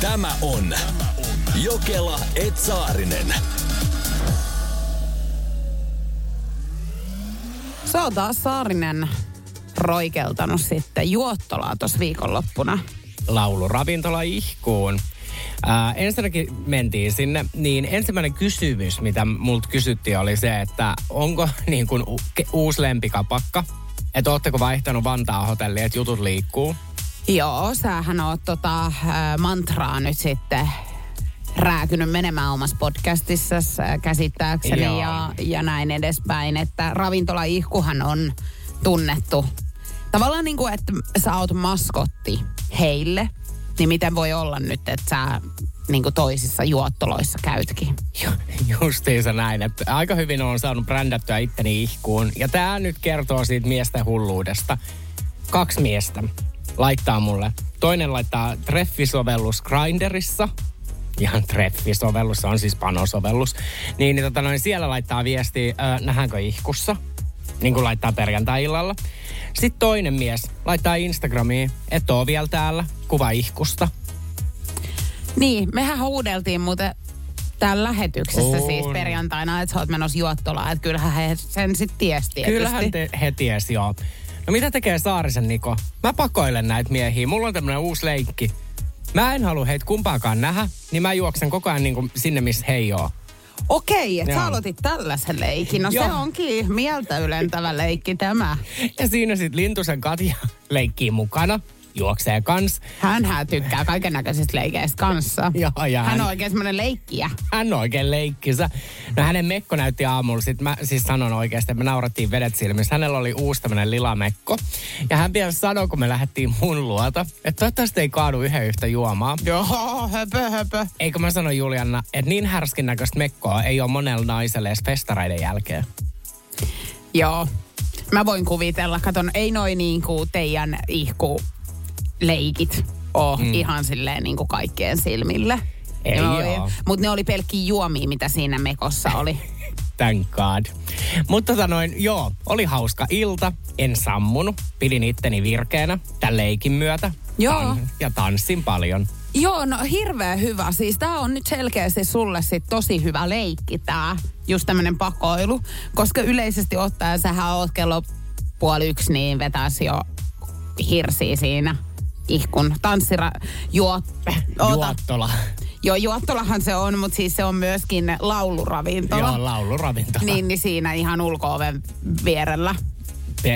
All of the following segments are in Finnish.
Tämä on Jokela Etsaarinen. Se on taas Saarinen roikeltanut sitten juottolaa tuossa viikonloppuna. lauluravintola ihkuun. Ää, ensinnäkin mentiin sinne, niin ensimmäinen kysymys, mitä multa kysyttiin, oli se, että onko niin kuin u- uusi lempikapakka, että ootteko vaihtanut Vantaa hotellia, että jutut liikkuu. Joo, sähän oot tota äh, mantraa nyt sitten rääkynyt menemään omassa podcastissa äh, käsittääkseni Joo. ja, ja näin edespäin, että ravintolaihkuhan on tunnettu. Tavallaan niin kuin, että sä oot maskotti heille, niin miten voi olla nyt, että sä niin kuin toisissa juottoloissa käytkin? Ju- Justiinsa näin, että aika hyvin on saanut brändättyä itteni ihkuun. Ja tämä nyt kertoo siitä miesten hulluudesta. Kaksi miestä laittaa mulle. Toinen laittaa treffisovellus Grinderissa. Ihan treffisovellus, se on siis panosovellus. Niin, niin tota noin, siellä laittaa viesti, äh, nähdäänkö ihkussa? Niin kuin laittaa perjantai-illalla. Sitten toinen mies laittaa Instagramiin, et oo vielä täällä, kuva ihkusta. Niin, mehän huudeltiin muuten täällä lähetyksessä On. siis perjantaina, että sä oot menossa juottolaan. Että kyllähän he sen sitten tiesi tietysti. Kyllähän te, he tiesi, joo. No mitä tekee Saarisen Niko? Mä pakoilen näitä miehiä. Mulla on tämmönen uusi leikki. Mä en halua heitä kumpaakaan nähdä, niin mä juoksen koko ajan niin kuin sinne, missä he ei oo. Okei, että sä Joo. aloitit tällaisen leikin. No se Joo. onkin mieltä ylentävä leikki tämä. Ja siinä sitten Lintusen Katja leikkii mukana, juoksee kans. Hänhän tykkää kaiken näköisistä leikeistä kanssa. Joo, ja Hän hän- on oikein semmoinen leikkiä. Hän on oikein leikkisä. No hänen mekko näytti aamulla, sit mä siis sanon oikeasti, että me naurattiin vedet silmissä. Hänellä oli uusi tämmönen lila mekko. Ja hän vielä sanoi, kun me lähdettiin mun luota, että toivottavasti ei kaadu yhden yhtä juomaa. Joo, höpö, höpö. Eikö mä sano Julianna, että niin härskin näköistä mekkoa ei ole monella naiselle edes festareiden jälkeen. Joo. Mä voin kuvitella, katon, ei noin niin kuin teidän ihku leikit ole mm. ihan silleen niin kuin kaikkien silmille. Ei. Mutta ne oli pelkkiä juomia, mitä siinä mekossa oli. Thank God. Mutta tota noin, joo, oli hauska ilta. En sammunut. Pidin itteni virkeänä tämän leikin myötä. Joo. ja tanssin paljon. Joo, no hirveän hyvä. Siis tää on nyt selkeästi sulle sit tosi hyvä leikki tää, just tämmönen pakoilu. Koska yleisesti ottaen sähän oot kello puoli yksi, niin vetäis jo hirsiä siinä ihkun tanssira juot... Oota. Juottola. Joo, juottolahan se on, mutta siis se on myöskin lauluravintola. Joo, lauluravintola. Niin, niin siinä ihan ulko-oven vierellä.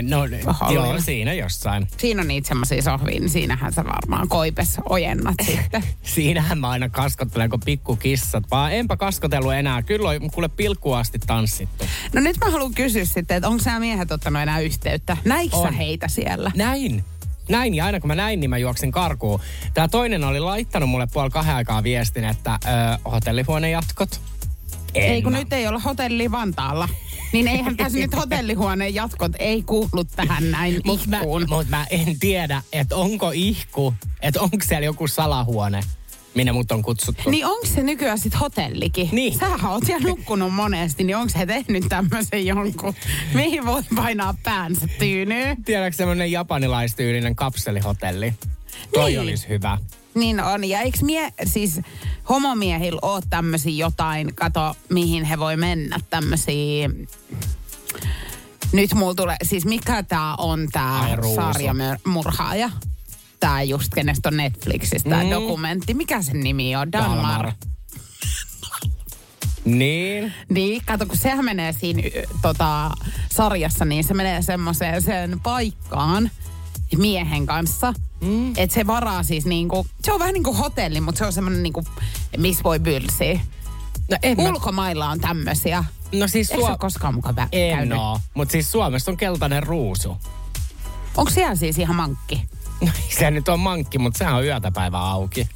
No, joo, siinä jossain. Siinä on niitä semmoisia sohvia, niin siinähän sä varmaan koipes ojennat sitten. Siinähän mä aina kaskottelen kuin pikkukissat, vaan enpä kaskotellut enää. Kyllä on kuule pilkkuun asti tanssittu. No nyt mä haluan kysyä sitten, että onko nämä miehet ottanut enää yhteyttä? Näikö sä heitä siellä? Näin. Näin, ja aina kun mä näin, niin mä juoksin karkuun. Tämä toinen oli laittanut mulle puoli kahden aikaa viestin, että ö, hotellihuoneen jatkot. En Ei kun mä- nyt ei olla hotelli Vantaalla. Niin eihän tässä nyt hotellihuoneen jatkot ei kuulu tähän näin Mutta mä, ihkuun. mut mä en tiedä, että onko ihku, että onko siellä joku salahuone, minne mut on kutsuttu. Niin onko se nykyään sit hotellikin? Niin. Sähän oot siellä nukkunut monesti, niin onko he tehnyt tämmöisen jonkun, mihin voi painaa päänsä tyynyyn? Tiedätkö semmoinen japanilaistyylinen kapselihotelli? Toi Niin. olisi hyvä. Niin on. Ja eikö mie, siis homomiehillä ole tämmöisiä jotain, kato mihin he voi mennä tämmöisiä... Nyt mulla tulee, siis mikä tää on tää sarjamurhaaja? Tää just, kenestä on Netflixissä tää Mm. dokumentti. Mikä sen nimi on? Dalmar. Dalmar. Niin. Niin, kato, kun sehän menee siinä tota, sarjassa, niin se menee semmoiseen sen paikkaan miehen kanssa. Mm. Että se varaa siis niinku, se on vähän niin kuin hotelli, mutta se on semmoinen niinku, missä voi bylsiä. No en mä, Ulkomailla on tämmöisiä. no siis Eikö Suo- ole koskaan mukaan vä- En käynyt? oo. Mutta siis Suomessa on keltainen ruusu. Onko siellä siis ihan mankki? No, se nyt on mankki, mutta sehän on yötä päivää auki.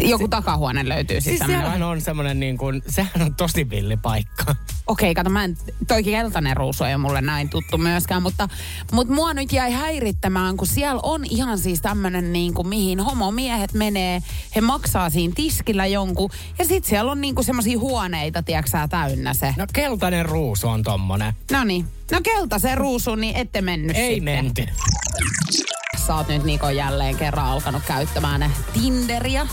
Joku takahuone löytyy siis, Siis tämmönen. siellähän on semmoinen niin kuin, sehän on tosi villi paikka. Okei, kato, mä en, toikin keltainen ruusu ei ole mulle näin tuttu myöskään, mutta, mutta mua nyt jäi häirittämään, kun siellä on ihan siis tämmönen niin kuin mihin homomiehet menee, he maksaa siinä tiskillä jonkun, ja sit siellä on niin kuin semmosia huoneita, tiedätkö sä, täynnä se. No keltainen ruusu on tommonen. No niin, no keltaisen ruusuun, niin ette mennyt Ei sitten. menty. Sä oot nyt Niko jälleen kerran alkanut käyttämään Tinderia.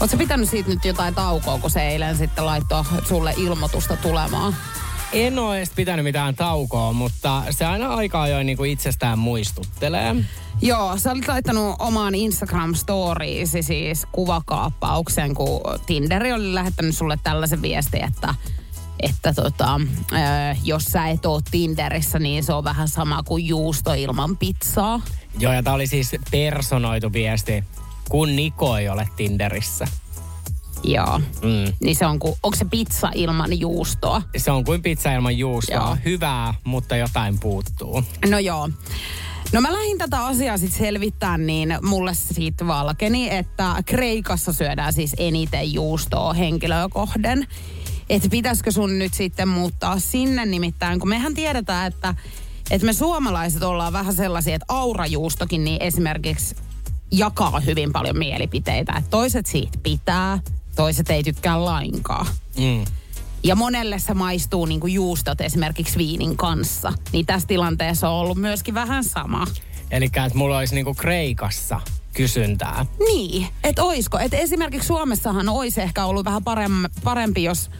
Oletko pitänyt siitä nyt jotain taukoa, kun se eilen sitten laittoi sulle ilmoitusta tulemaan? En ole edes pitänyt mitään taukoa, mutta se aina aika ajoin niin kuin itsestään muistuttelee. Joo, sä olit laittanut omaan Instagram-storiisi siis kuvakaappauksen, kun Tinderi oli lähettänyt sulle tällaisen viestin, että että tota, äh, jos sä et oo Tinderissä, niin se on vähän sama kuin juusto ilman pizzaa. Joo, ja tää oli siis personoitu viesti, kun Niko ei ole Tinderissä. Joo. Mm. Niin se on kuin, onko se pizza ilman juustoa? Se on kuin pizza ilman juustoa. Joo. Hyvää, mutta jotain puuttuu. No joo. No mä lähdin tätä asiaa sitten selvittää, niin mulle siitä valkeni, että Kreikassa syödään siis eniten juustoa henkilöä kohden. Että pitäisikö sun nyt sitten muuttaa sinne nimittäin, kun mehän tiedetään, että, että me suomalaiset ollaan vähän sellaisia, että aurajuustokin niin esimerkiksi jakaa hyvin paljon mielipiteitä. Että toiset siitä pitää, toiset ei tykkää lainkaan. Mm. Ja monelle se maistuu niin kuin juustot esimerkiksi viinin kanssa. Niin tässä tilanteessa on ollut myöskin vähän sama. Eli että mulla olisi niinku Kreikassa kysyntää. Niin, että oisko. Että esimerkiksi Suomessahan olisi ehkä ollut vähän parempi, parempi jos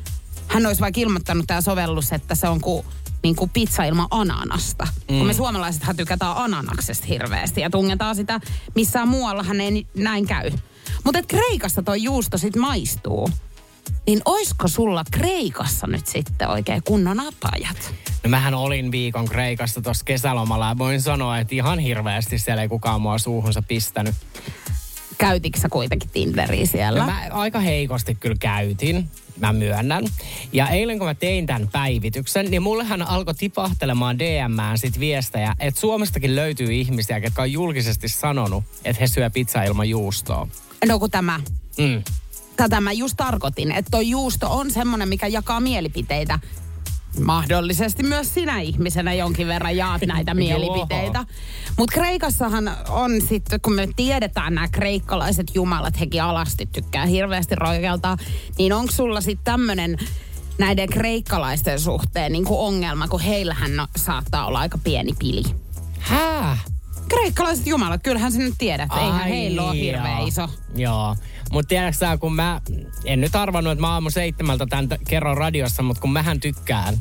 hän olisi vaikka ilmoittanut tämä sovellus, että se on kuin, niin kuin pizza ilman ananasta. Mm. Kun me suomalaisethan tykätään ananaksesta hirveästi ja tungetaan sitä, missään muuallahan ei näin käy. Mutta että Kreikassa toi juusto sit maistuu. Niin oisko sulla Kreikassa nyt sitten oikein kunnon apajat? No mähän olin viikon Kreikassa tuossa kesälomalla ja voin sanoa, että ihan hirveästi siellä ei kukaan mua suuhunsa pistänyt. Käytitkö sä kuitenkin Tinderiä siellä? No mä aika heikosti kyllä käytin, mä myönnän. Ja eilen kun mä tein tämän päivityksen, niin mullehan alkoi tipahtelemaan DMään sit viestejä, että Suomestakin löytyy ihmisiä, jotka on julkisesti sanonut, että he syö pizzaa ilman juustoa. No kun tämä Mm. tätä mä just tarkoitin, että toi juusto on semmoinen, mikä jakaa mielipiteitä. Mahdollisesti myös sinä ihmisenä jonkin verran jaat näitä mielipiteitä. Mutta Kreikassahan on sitten, kun me tiedetään nämä kreikkalaiset jumalat, hekin alasti tykkää hirveästi roikeltaa, niin onko sulla sitten tämmöinen näiden kreikkalaisten suhteen niin kuin ongelma, kun heillähän no, saattaa olla aika pieni pili. Hää? Kreikkalaiset jumalat, kyllähän sä nyt tiedät, eihän Ai heillä ole hirveän joo. iso. Joo. Mutta tiedätkö sä, kun mä, en nyt arvannut, että mä aamu seitsemältä tämän kerron radiossa, mutta kun mähän tykkään.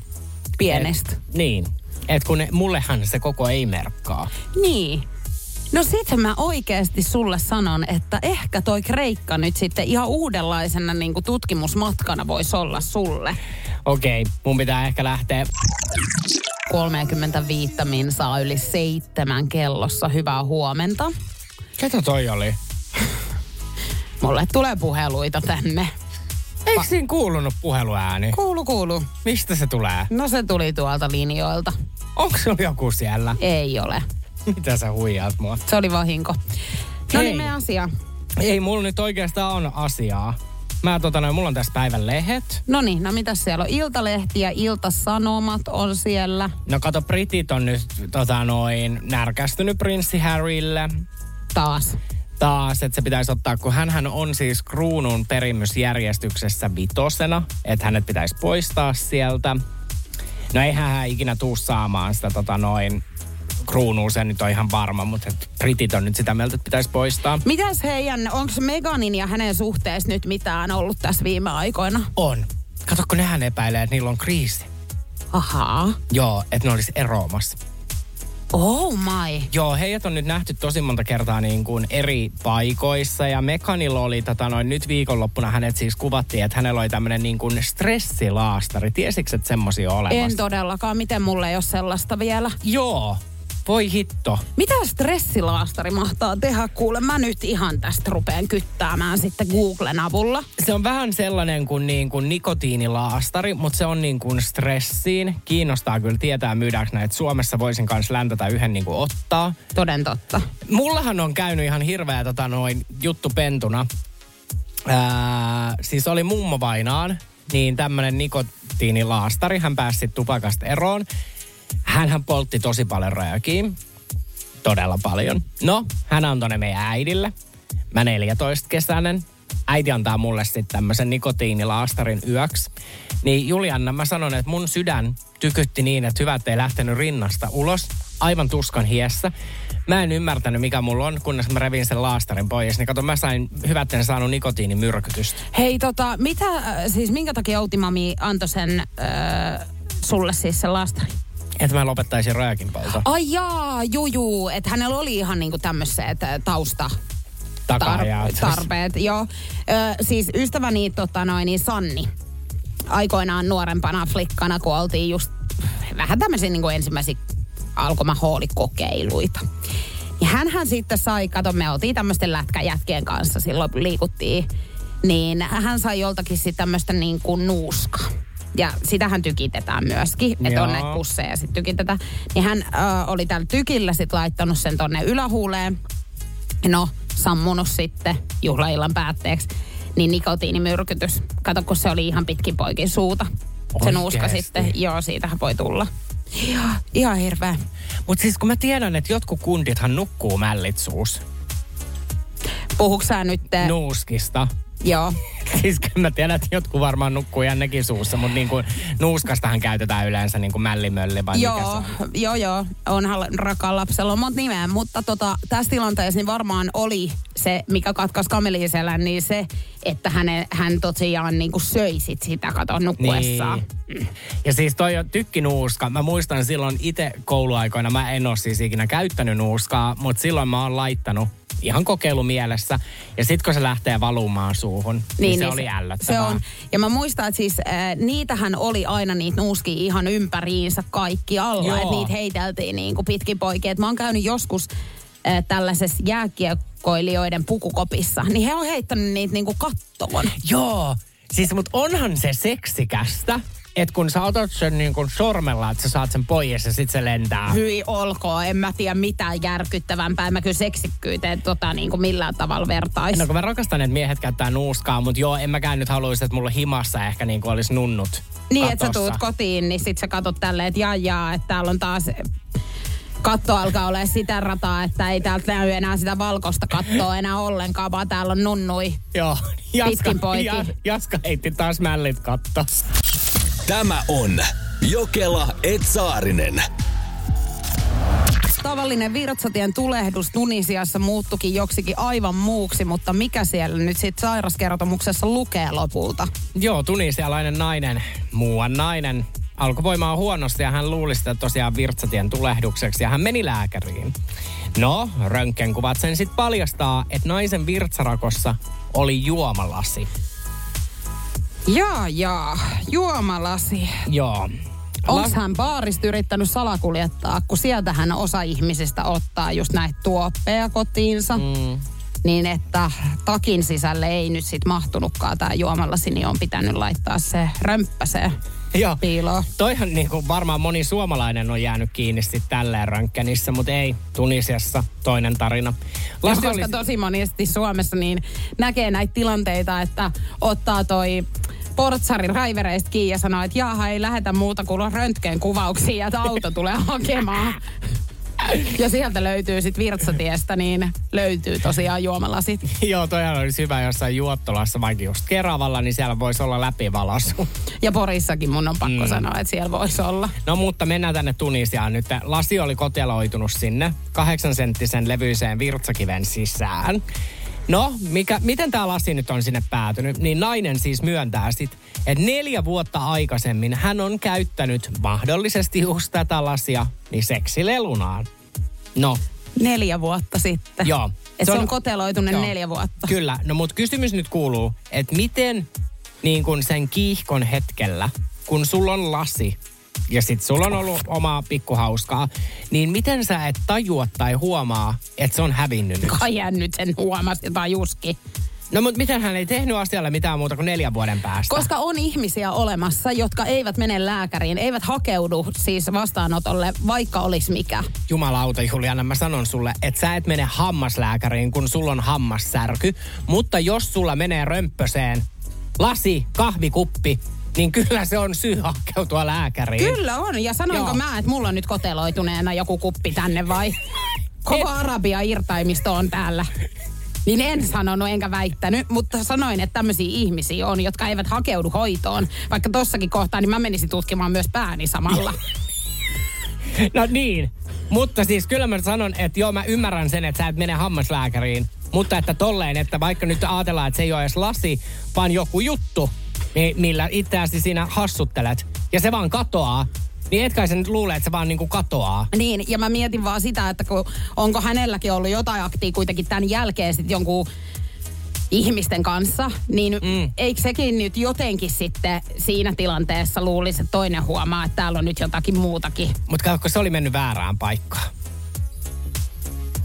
Pienestä. Et, niin. Että kun ne, mullehan se koko ei merkkaa. Niin. No sit mä oikeasti sulle sanon, että ehkä toi Kreikka nyt sitten ihan uudenlaisena niin kuin tutkimusmatkana voisi olla sulle. Okei, mun pitää ehkä lähteä 35 minsaa yli seitsemän kellossa. Hyvää huomenta. Ketä toi oli? Mulle tulee puheluita tänne. Eikö siinä kuulunut puheluääni? Kuulu, kuulu. Mistä se tulee? No se tuli tuolta linjoilta. Onko sulla joku siellä? Ei ole. Mitä sä huijaat mua? Se oli vahinko. No niin, me asia. Ei, mulla nyt oikeastaan on asiaa. Mä tota noin, mulla on tässä päivän lehet. No niin, no mitäs siellä on? Iltalehti ja Iltasanomat on siellä. No kato, britit on nyt tota noin närkästynyt prinssi Harrylle. Taas. Taas, että se pitäisi ottaa, kun hän on siis kruunun perimysjärjestyksessä vitosena, että hänet pitäisi poistaa sieltä. No eihän hän ikinä tuu saamaan sitä tota noin kruunua, se nyt on ihan varma, mutta et britit on nyt sitä mieltä, että pitäisi poistaa. Mitäs heidän, onko Meganin ja hänen suhteessa nyt mitään ollut tässä viime aikoina? On. Kato, kun nehän epäilee, että niillä on kriisi. Ahaa. Joo, että ne olisi eroamassa. Oh my. Joo, heidät on nyt nähty tosi monta kertaa niin kuin eri paikoissa ja Mekanilla oli tota noin, nyt viikonloppuna hänet siis kuvattiin, että hänellä oli tämmöinen niin kuin stressilaastari. Tiesitkö, että semmosia on olemassa? En todellakaan. Miten mulle ei ole sellaista vielä? Joo, voi hitto. Mitä stressilaastari mahtaa tehdä? Kuule, mä nyt ihan tästä rupeen kyttäämään sitten Googlen avulla. Se on vähän sellainen kuin, niin kuin nikotiinilaastari, mutta se on niin kuin stressiin. Kiinnostaa kyllä tietää, myydäänkö näitä Suomessa. Voisin kanssa läntätä yhden niin kuin ottaa. Toden totta. Mullahan on käynyt ihan hirveä tota, noin, juttu pentuna. Ää, siis oli mummo vainaan, niin tämmönen nikotiinilaastari. Hän pääsi tupakasta eroon. Hänhän poltti tosi paljon röökiä. Todella paljon. No, hän antoi ne meidän äidille. Mä 14-kesäinen. Äiti antaa mulle sitten tämmöisen nikotiinilaastarin yöksi. Niin Julianna, mä sanon, että mun sydän tykytti niin, että hyvät ei lähtenyt rinnasta ulos. aivan tuskan hiessä. Mä en ymmärtänyt, mikä mulla on, kunnes mä revin sen laastarin pois. Niin kato, mä sain hyvät en saanut nikotiinimyrkytystä. Hei tota, mitä, äh, siis minkä takia Outimami antoi sen äh, sulle siis sen laastarin? Että mä lopettaisin rajakin polta. Ai jaa, juu, juu. Että hänellä oli ihan niinku tämmöiset äh, tausta Takajäytös. tarpeet. Joo. Ö, siis ystäväni tota noin, niin Sanni, aikoinaan nuorempana flikkana, kun oltiin just vähän tämmöisiä niin kuin ensimmäisiä alkomahoolikokeiluita. Ja hänhän sitten sai, kato me oltiin tämmöisten lätkäjätkien kanssa silloin liikuttiin, niin hän sai joltakin sitten tämmöistä niin kuin nuuskaa. Ja sitähän tykitetään myöskin, että on Joo. näitä pusseja ja sitten tykitetään. Niin hän ö, oli tällä tykillä sitten laittanut sen tonne ylähuuleen. No, sammunut sitten juhlaillan päätteeksi. Niin nikotiinimyrkytys. Kato, kun se oli ihan pitkin poikin suuta. Se nuuska sitten. Joo, siitähän voi tulla. Ihan, ihan hirveä. Mutta siis kun mä tiedän, että jotkut kundithan nukkuu mällit suus Puhuuko sä nyt? No. nuuskista. Joo. Siis kyllä mä tiedän, että jotkut varmaan nukkuu ihan nekin suussa, mutta niin kuin nuuskastahan käytetään yleensä niin kuin mällimölli vai mikä se Joo, on? joo, joo. Onhan rakaan lapsella omat nimeä, mutta tota, tässä tilanteessa niin varmaan oli se, mikä katkaisi kameliin selän, niin se, että häne, hän tosiaan niin kuin söi sit sitä kato nukkuessaan. Niin. Ja siis toi on tykkinuuska. Mä muistan silloin itse kouluaikoina, mä en ole siis ikinä käyttänyt nuuskaa, mutta silloin mä oon laittanut ihan kokeilumielessä. Ja sit kun se lähtee valumaan suuhun, niin, niin se oli ällöttävää. Se on. Ja mä muistan, että siis äh, niitähän oli aina niitä nuuskia ihan ympäriinsä kaikki alla. Että niitä heiteltiin niin kuin pitkin poikin. Et mä oon käynyt joskus äh, tällaisessa jääkiekkoilijoiden pukukopissa, niin he on heittänyt niitä niin kuin kattoon. Joo, siis mut onhan se seksikästä, että kun sä otat sen niin kun sormella, että sä saat sen pois ja sit se lentää. Hyi olkoon, en mä tiedä mitään järkyttävämpää. En Mä kyllä seksikkyyteen tota niin kuin millään tavalla vertais. No kun mä rakastan, että miehet käyttää nuuskaa, mutta joo, en mäkään nyt haluaisi, että mulla himassa ehkä niin kuin olisi nunnut Niin, että sä tuut kotiin, niin sit sä katot tälleen, että jaa, jaa, että täällä on taas katto alkaa olla sitä rataa, että ei täältä näy enää sitä valkoista kattoa enää ollenkaan, vaan täällä on nunnui. Joo, Jaska, Pitkin poikin. ja, Jaska heitti taas mällit katto. Tämä on Jokela Etsaarinen. Tavallinen virtsatien tulehdus Tunisiassa muuttukin joksikin aivan muuksi, mutta mikä siellä nyt sitten sairaskertomuksessa lukee lopulta? Joo, tunisialainen nainen, muuan nainen, alkuvoima on huonosti ja hän luuli sitä tosiaan virtsatien tulehdukseksi ja hän meni lääkäriin. No, röntgenkuvat sen sitten paljastaa, että naisen virtsarakossa oli juomalasi. Jaa, jaa, juomalasi. Joo. Onko La- hän baarista yrittänyt salakuljettaa, kun sieltähän osa ihmisistä ottaa just näitä tuoppeja kotiinsa. Mm. Niin että takin sisälle ei nyt sit mahtunutkaan tämä juomalasi, niin on pitänyt laittaa se römppäseen Joo. piiloon. Toihan niin kuin varmaan moni suomalainen on jäänyt kiinni sitten tälleen röntgenissä, mutta ei Tunisiassa toinen tarina. Lassi koska oli, tosi monesti Suomessa niin näkee näitä tilanteita, että ottaa toi portsari raivereista kiinni ja sanoo, että jaha, ei lähetä muuta kuin röntgen kuvauksia, että auto tulee hakemaan. Ja sieltä löytyy sitten virtsatiestä, niin löytyy tosiaan juomalasit. joo, toihan olisi hyvä jossain Juottolassa, vaikka just Keravalla, niin siellä voisi olla läpivalasu. Ja Porissakin mun on pakko mm. sanoa, että siellä voisi olla. No mutta mennään tänne Tunisiaan nyt. Lasi oli koteloitunut sinne kahdeksan senttisen levyiseen virtsakiven sisään. No, mikä, miten tämä lasi nyt on sinne päätynyt? Niin nainen siis myöntää sit, että neljä vuotta aikaisemmin hän on käyttänyt mahdollisesti just tätä lasia niin seksilelunaan. No, Neljä vuotta sitten. Joo. Et Se on, on- koteloitunut neljä vuotta. Kyllä, no mutta kysymys nyt kuuluu, että miten niin kun sen kiihkon hetkellä, kun sulla on lasi ja sit sulla on ollut omaa pikkuhauskaa, niin miten sä et tajua tai huomaa, että se on hävinnyt nyt? Kai hän nyt sen huomasi, tai Juski. No mutta miten hän ei tehnyt asialle mitään muuta kuin neljän vuoden päästä? Koska on ihmisiä olemassa, jotka eivät mene lääkäriin, eivät hakeudu siis vastaanotolle, vaikka olisi mikä. Jumalauta Juliana, mä sanon sulle, että sä et mene hammaslääkäriin, kun sulla on hammassärky. Mutta jos sulla menee römpöseen lasi, kahvikuppi, niin kyllä se on syy hakeutua lääkäriin. Kyllä on, ja sanoinko Joo. mä, että mulla on nyt koteloituneena joku kuppi tänne vai? Koko Arabia irtaimisto on täällä. Niin en sanonut enkä väittänyt, mutta sanoin, että tämmöisiä ihmisiä on, jotka eivät hakeudu hoitoon. Vaikka tossakin kohtaa, niin mä menisin tutkimaan myös pääni samalla. No niin, Mutta siis kyllä mä sanon, että joo mä ymmärrän sen, että sä et mene hammaslääkäriin. Mutta että tolleen, että vaikka nyt ajatellaan, että se ei ole edes lasi, vaan joku juttu, millä itseäsi siinä hassuttelet. Ja se vaan katoaa. Niin etkä sä nyt luule, että se vaan niinku katoaa. Niin, ja mä mietin vaan sitä, että kun, onko hänelläkin ollut jotain aktia kuitenkin tämän jälkeen sitten jonkun ihmisten kanssa, niin mm. eikö sekin nyt jotenkin sitten siinä tilanteessa luulisi, että toinen huomaa, että täällä on nyt jotakin muutakin. Mutta katsokko, se oli mennyt väärään paikkaan.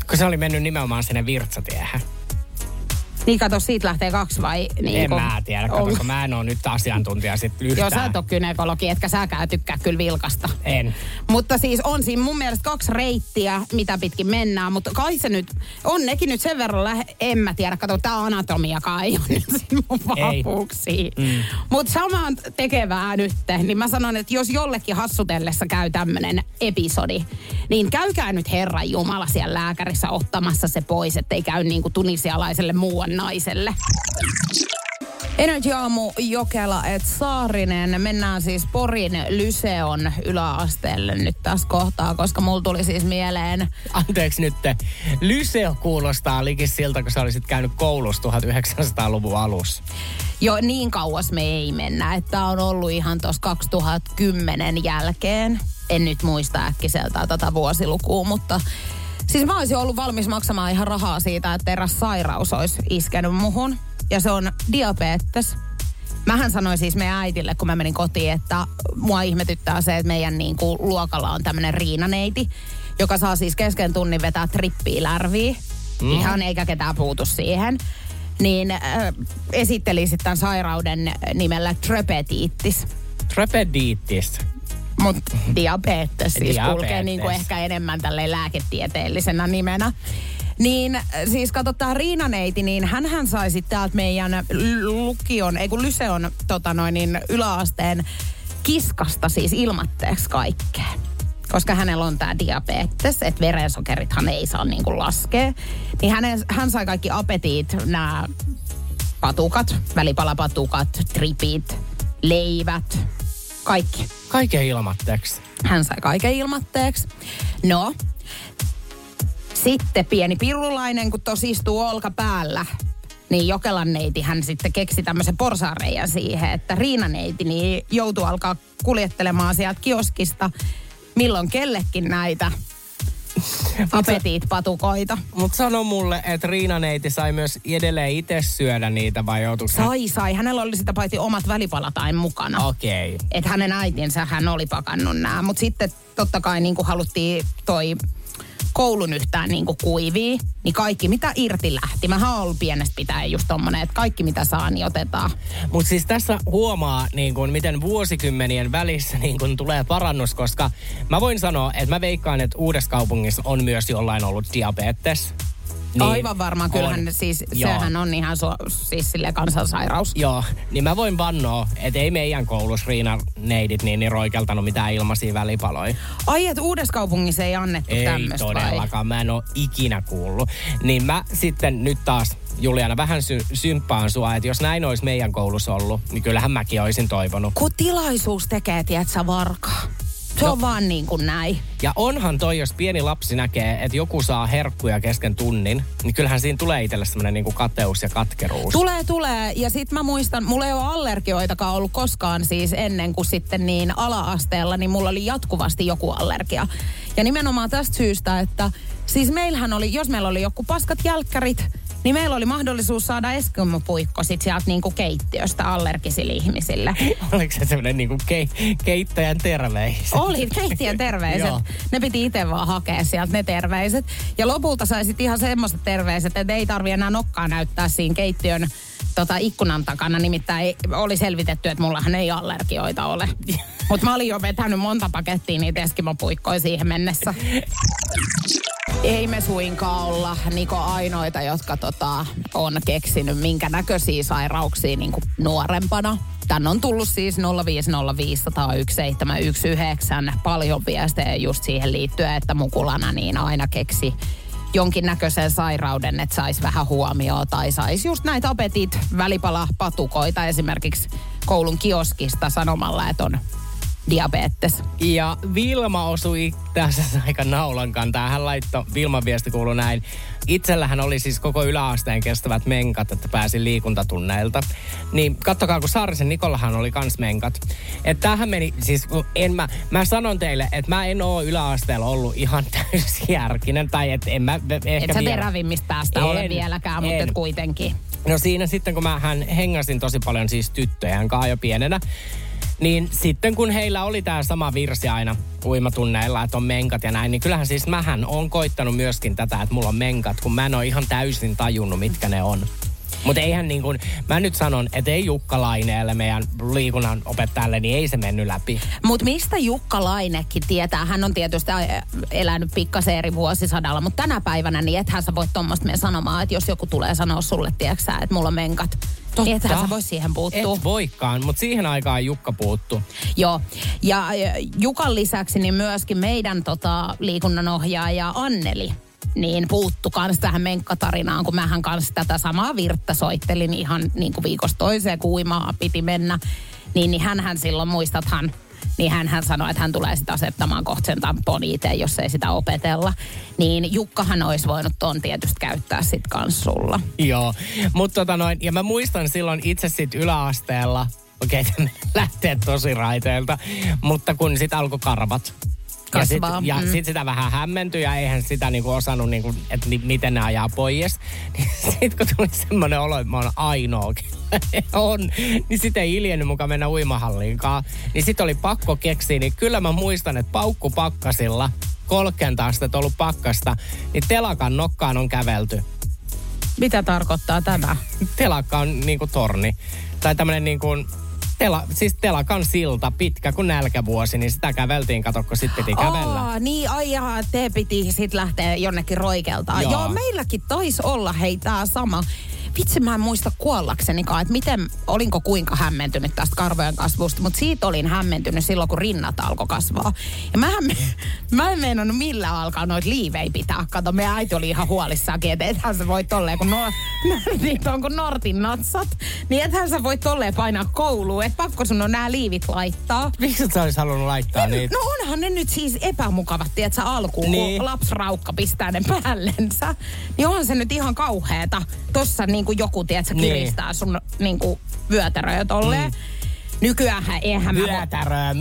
Kun se oli mennyt nimenomaan sinne virtsatiehen. Niin kato, siitä lähtee kaksi vai? Niin en kun, mä tiedä, kato, kun mä en ole nyt asiantuntija sit yhtään. Joo, sä et ole kynekologi, etkä säkään tykkää kyllä vilkasta. En. Mutta siis on siinä mun mielestä kaksi reittiä, mitä pitkin mennään, mutta kai se nyt, on nekin nyt sen verran, lähe, en mä tiedä, kato, tää anatomiakaan ei ole nyt mun vahvuuksia. Mm. Mutta samaan tekevää nyt, niin mä sanon, että jos jollekin hassutellessa käy tämmönen episodi, niin käykää nyt Herran Jumala siellä lääkärissä ottamassa se pois, ettei käy niin kuin tunisialaiselle muuan naiselle. Energy Aamu Jokela et Saarinen. Mennään siis Porin Lyseon yläasteelle nyt tässä kohtaa, koska mulla tuli siis mieleen... Anteeksi nyt, Lyseo kuulostaa likin siltä, kun sä olisit käynyt koulussa 1900-luvun alussa. Jo niin kauas me ei mennä, että on ollut ihan tuossa 2010 jälkeen. En nyt muista äkkiseltä tätä vuosilukua, mutta Siis mä olisin ollut valmis maksamaan ihan rahaa siitä, että eräs sairaus olisi iskenyt muhun. Ja se on diabetes. Mähän sanoin siis meidän äitille, kun mä menin kotiin, että mua ihmetyttää se, että meidän niin kuin, luokalla on tämmöinen riinaneiti, joka saa siis kesken tunnin vetää trippiä lärviä. Mm. Ihan eikä ketään puutu siihen. Niin äh, esitteli sitten tämän sairauden nimellä trepetiittis. Trepediittis. Mutta diabetes siis diabetes. kulkee niin kuin ehkä enemmän tälle lääketieteellisenä nimenä. Niin äh, siis katsotaan Riinaneiti, niin hän sai sitten täältä meidän lukion, ei kun Lyseon tota noin, niin yläasteen kiskasta siis ilmatteeksi kaikkea. Koska hänellä on tämä diabetes, että verensokerithan ei saa niin kuin laskea. Niin hänen, hän sai kaikki apetiit, nämä patukat, välipalapatukat, tripit, leivät, kaikki. Kaiken ilmatteeksi. Hän sai kaiken ilmatteeksi. No, sitten pieni pirulainen, kun tos istuu olka päällä, niin Jokelan neiti hän sitten keksi tämmöisen porsaareijan siihen, että Riina neiti niin joutuu alkaa kuljettelemaan sieltä kioskista milloin kellekin näitä apetiit-patukoita. Mutta sano mulle, että Riina-neiti sai myös edelleen itse syödä niitä vai joutuiko Sai, sai. Hänellä oli sitä paitsi omat välipalatain mukana. Okei. Okay. Että hänen äitinsä hän oli pakannut nämä. Mutta sitten totta kai niin kuin haluttiin toi koulun yhtään niin kuin kuivii, niin kaikki mitä irti lähti. Mä oon pienestä pitäen just tommonen, että kaikki mitä saa, niin otetaan. Mutta siis tässä huomaa, niin kuin, miten vuosikymmenien välissä niin kuin, tulee parannus, koska mä voin sanoa, että mä veikkaan, että uudessa kaupungissa on myös jollain ollut diabetes. Niin, Aivan varmaan, kyllähän on. siis, Joo. sehän on ihan su, siis sille kansansairaus. Joo, niin mä voin vannoa, että ei meidän koulussa Riina neidit niin, niin roikeltanut mitään ilmaisia välipaloja. Ai, että uudessa kaupungissa ei annettu ei tämmöistä Ei todellakaan, vai? mä en ole ikinä kuullut. Niin mä sitten nyt taas Juliana, vähän sy- symppaan sua, että jos näin olisi meidän koulussa ollut, niin kyllähän mäkin olisin toivonut. Kun tilaisuus tekee, tiedätkö, varkaa. Se no. on vaan niin kuin näin. Ja onhan toi, jos pieni lapsi näkee, että joku saa herkkuja kesken tunnin, niin kyllähän siinä tulee itselle semmoinen niin kateus ja katkeruus. Tulee, tulee. Ja sit mä muistan, mulla ei ole allergioitakaan ollut koskaan siis ennen kuin sitten niin ala-asteella, niin mulla oli jatkuvasti joku allergia. Ja nimenomaan tästä syystä, että siis meillähän oli, jos meillä oli joku paskat jälkkärit, niin meillä oli mahdollisuus saada eskimopuikko sit sieltä niinku keittiöstä allergisille ihmisille. Oliko se semmoinen niinku ke, keittäjän terveiset? Oli, keittiön terveiset. ne piti itse vaan hakea sieltä ne terveiset. Ja lopulta saisit ihan semmoiset terveiset, että ei tarvi enää nokkaa näyttää siinä keittiön tota, ikkunan takana. Nimittäin oli selvitetty, että mullahan ei allergioita ole. Mutta mä olin jo vetänyt monta pakettia niitä eskimopuikkoja siihen mennessä. Ei me suinkaan olla Niko ainoita, jotka tota, on keksinyt minkä näköisiä sairauksia niin kuin nuorempana. Tän on tullut siis 050501719 paljon viestejä just siihen liittyen, että mukulana niin aina keksi jonkinnäköisen sairauden, että saisi vähän huomioon tai saisi just näitä apetit välipala patukoita esimerkiksi koulun kioskista sanomalla, että on diabetes. Ja Vilma osui tässä aika naulan kantaa. Hän laittoi, Vilman viesti kuuluu näin. Itsellähän oli siis koko yläasteen kestävät menkat, että pääsi liikuntatunneilta. Niin kattokaa, kun Saarisen Nikollahan oli kans menkat. Että tämähän meni, siis en mä, mä sanon teille, että mä en oo yläasteella ollut ihan täysjärkinen. Tai et en mä ehkä Et sä vielä- terävimmistä päästä En, ole vieläkään, mutta en. et kuitenkin. No siinä sitten, kun mä hän hengasin tosi paljon siis tyttöjen kanssa jo pienenä, niin sitten kun heillä oli tämä sama virsi aina uimatunneilla, että on menkat ja näin, niin kyllähän siis mähän on koittanut myöskin tätä, että mulla on menkat, kun mä en ole ihan täysin tajunnut, mitkä ne on. Mutta eihän niin kuin, mä nyt sanon, että ei Jukka Laineelle, meidän liikunnan opettajalle, niin ei se mennyt läpi. Mutta mistä Jukka Lainekin tietää? Hän on tietysti elänyt pikkasen eri vuosisadalla, mutta tänä päivänä niin ethän sä voi tuommoista sanomaan, että jos joku tulee sanoa sulle, tiedätkö että mulla on menkat. Niin ethän sä voi siihen puuttua. Et voikaan, mutta siihen aikaan Jukka puuttu. Joo, ja Jukan lisäksi niin myöskin meidän tota, liikunnanohjaaja Anneli niin puuttu kans tähän menkkatarinaan, kun mähän kanssa tätä samaa virttä soittelin ihan niin kuin viikosta toiseen, kun uimaa piti mennä. Niin, niin hänhän silloin, muistathan, niin hän sanoi, että hän tulee sitä asettamaan kohta sen tampon itse, jos ei sitä opetella. Niin Jukkahan olisi voinut ton tietysti käyttää sit kans sulla. Joo, mutta tota noin, ja mä muistan silloin itse sit yläasteella, okei, okay, lähtee tosi raiteilta, mutta kun sit alkoi karvat. Ja sit, Kasvaa, ja mm. sit sitä vähän hämmentyi ja eihän sitä niinku osannut, niinku, että ni, miten ne ajaa pois. Niin sit kun tuli semmoinen olo, että mä oon ainoa, on, niin sitten ei iljennyt mukaan mennä uimahalliinkaan. Niin sit oli pakko keksiä, niin kyllä mä muistan, että paukku pakkasilla, 30 astetta ollut pakkasta, niin telakan nokkaan on kävelty Mitä tarkoittaa tämä? telakka on niinku torni. Tai tämmönen niinku, tela, siis telakan silta, pitkä kuin nälkävuosi, niin sitä käveltiin, kato, kun sitten piti kävellä. Aa, niin, ai jaha, te piti sit lähteä jonnekin roikeltaan. Joo. Joo, Joo meilläkin taisi olla hei tää sama. Vitsi, mä en muista kuollaksenikaan, että miten, olinko kuinka hämmentynyt tästä karvojen kasvusta, mutta siitä olin hämmentynyt silloin, kun rinnat alkoi kasvaa. Ja mähän, me, mä en meinannut millään alkaa noita liivejä pitää. Kato, meidän äiti oli ihan huolissaankin, että ethän sä voi tolleen, kun no, niitä on kuin Nortin natsat, niin ethän sä voi tolleen painaa kouluun, että pakko sun on nämä liivit laittaa. Miksi sä olis halunnut laittaa niitä? No onhan ne nyt siis epämukavat, tiedätkö, alkuun, Niin. kun lapsraukka pistää ne päällensä. Niin onhan se nyt ihan kauheeta. Tossa niin kuin joku, tiedätkö, Niin. kiristää sun niin kuin vyötäröjä tolleen. Mm. Nykyäänhän eihän mä. Vyötäröä,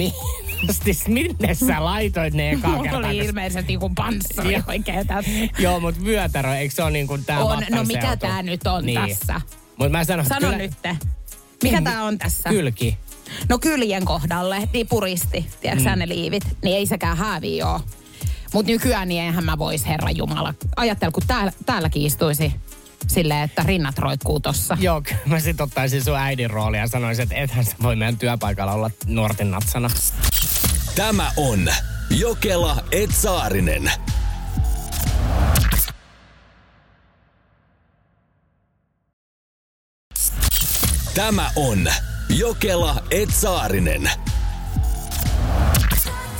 Siis minne sä laitoit ne ekaa Mulla kertaa? oli ilmeisesti joku panssari oikein tässä. Joo, mutta vyötärö, eikö se ole niin kuin tää On, no mikä seutu? tää nyt on tässä? Mutta mä sanon, Sano kyllä, nyt. Mikä Niin, tää on tässä? Kylki. No kyljen kohdalle, niin puristi, tiedätkö mm. ne liivit, niin ei sekään häävi oo. Mutta nykyään niin eihän mä vois, herra Jumala. Ajattel, kun täällä, täälläkin istuisi silleen, että rinnat roikkuu tossa. Joo, kyllä mä sit ottaisin sun äidin roolia ja sanoisin, että ethän sä voi meidän työpaikalla olla nuorten natsana. Tämä on Jokela Etsaarinen. Tämä on Jokela Etsaarinen.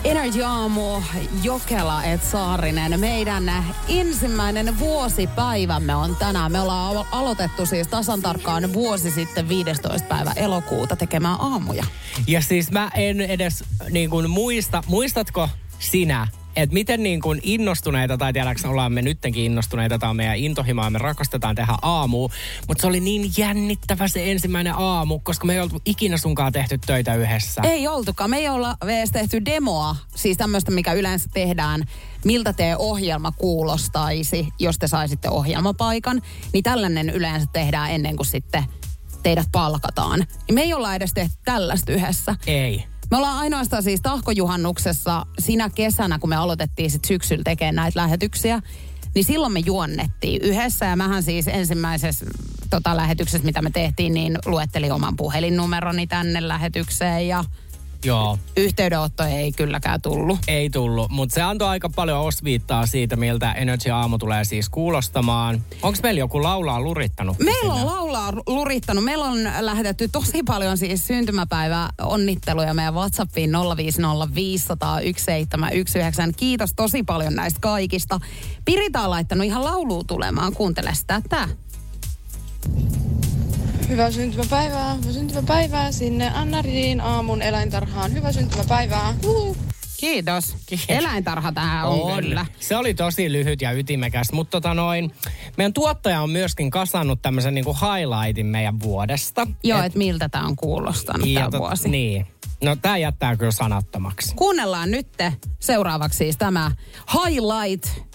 Energy Aamu, Jokela et Saarinen. Meidän ensimmäinen vuosipäivämme on tänään. Me ollaan alo- aloitettu siis tasan tarkkaan vuosi sitten 15. päivä elokuuta tekemään aamuja. Ja siis mä en edes niin kuin muista, muistatko sinä, että miten niin kuin innostuneita, tai tiedätkö, ollaan me nyttenkin innostuneita, tämä on meidän intohimoa, me rakastetaan tehdä aamu, mutta se oli niin jännittävä se ensimmäinen aamu, koska me ei oltu ikinä sunkaan tehty töitä yhdessä. Ei oltukaan. Me ei olla edes tehty demoa, siis tämmöistä, mikä yleensä tehdään, miltä teidän ohjelma kuulostaisi, jos te saisitte ohjelmapaikan. Niin tällainen yleensä tehdään ennen kuin sitten teidät palkataan. Niin me ei olla edes tehty tällaista yhdessä. Ei. Me ollaan ainoastaan siis tahkojuhannuksessa sinä kesänä, kun me aloitettiin sit syksyllä tekemään näitä lähetyksiä, niin silloin me juonnettiin yhdessä. Ja mähän siis ensimmäisessä tota, lähetyksessä, mitä me tehtiin, niin luettelin oman puhelinnumeroni tänne lähetykseen ja Joo. yhteydenotto ei kylläkään tullut. Ei tullut, mutta se antoi aika paljon osviittaa siitä, miltä Energy Aamu tulee siis kuulostamaan. Onko meillä joku laulaa lurittanut? Meillä on laulaa lurittanut. Meillä on lähetetty tosi paljon siis syntymäpäivä onnitteluja meidän WhatsAppiin 050501719. Kiitos tosi paljon näistä kaikista. Pirita on laittanut ihan laulua tulemaan. Kuuntele sitä. Tää. Hyvää syntymäpäivää, hyvää syntymäpäivää sinne Annarin aamun eläintarhaan. Hyvää syntymäpäivää. Uhu. Kiitos. Eläintarha tähän on, kyllä. Se oli tosi lyhyt ja ytimekäs, mutta tota noin, meidän tuottaja on myöskin kasannut tämmöisen niinku highlightin meidän vuodesta. Joo, että et miltä tämä on kuulostanut tämä tot- vuosi. Niin. No tää jättää kyllä sanattomaksi. Kuunnellaan nyt seuraavaksi siis tämä highlight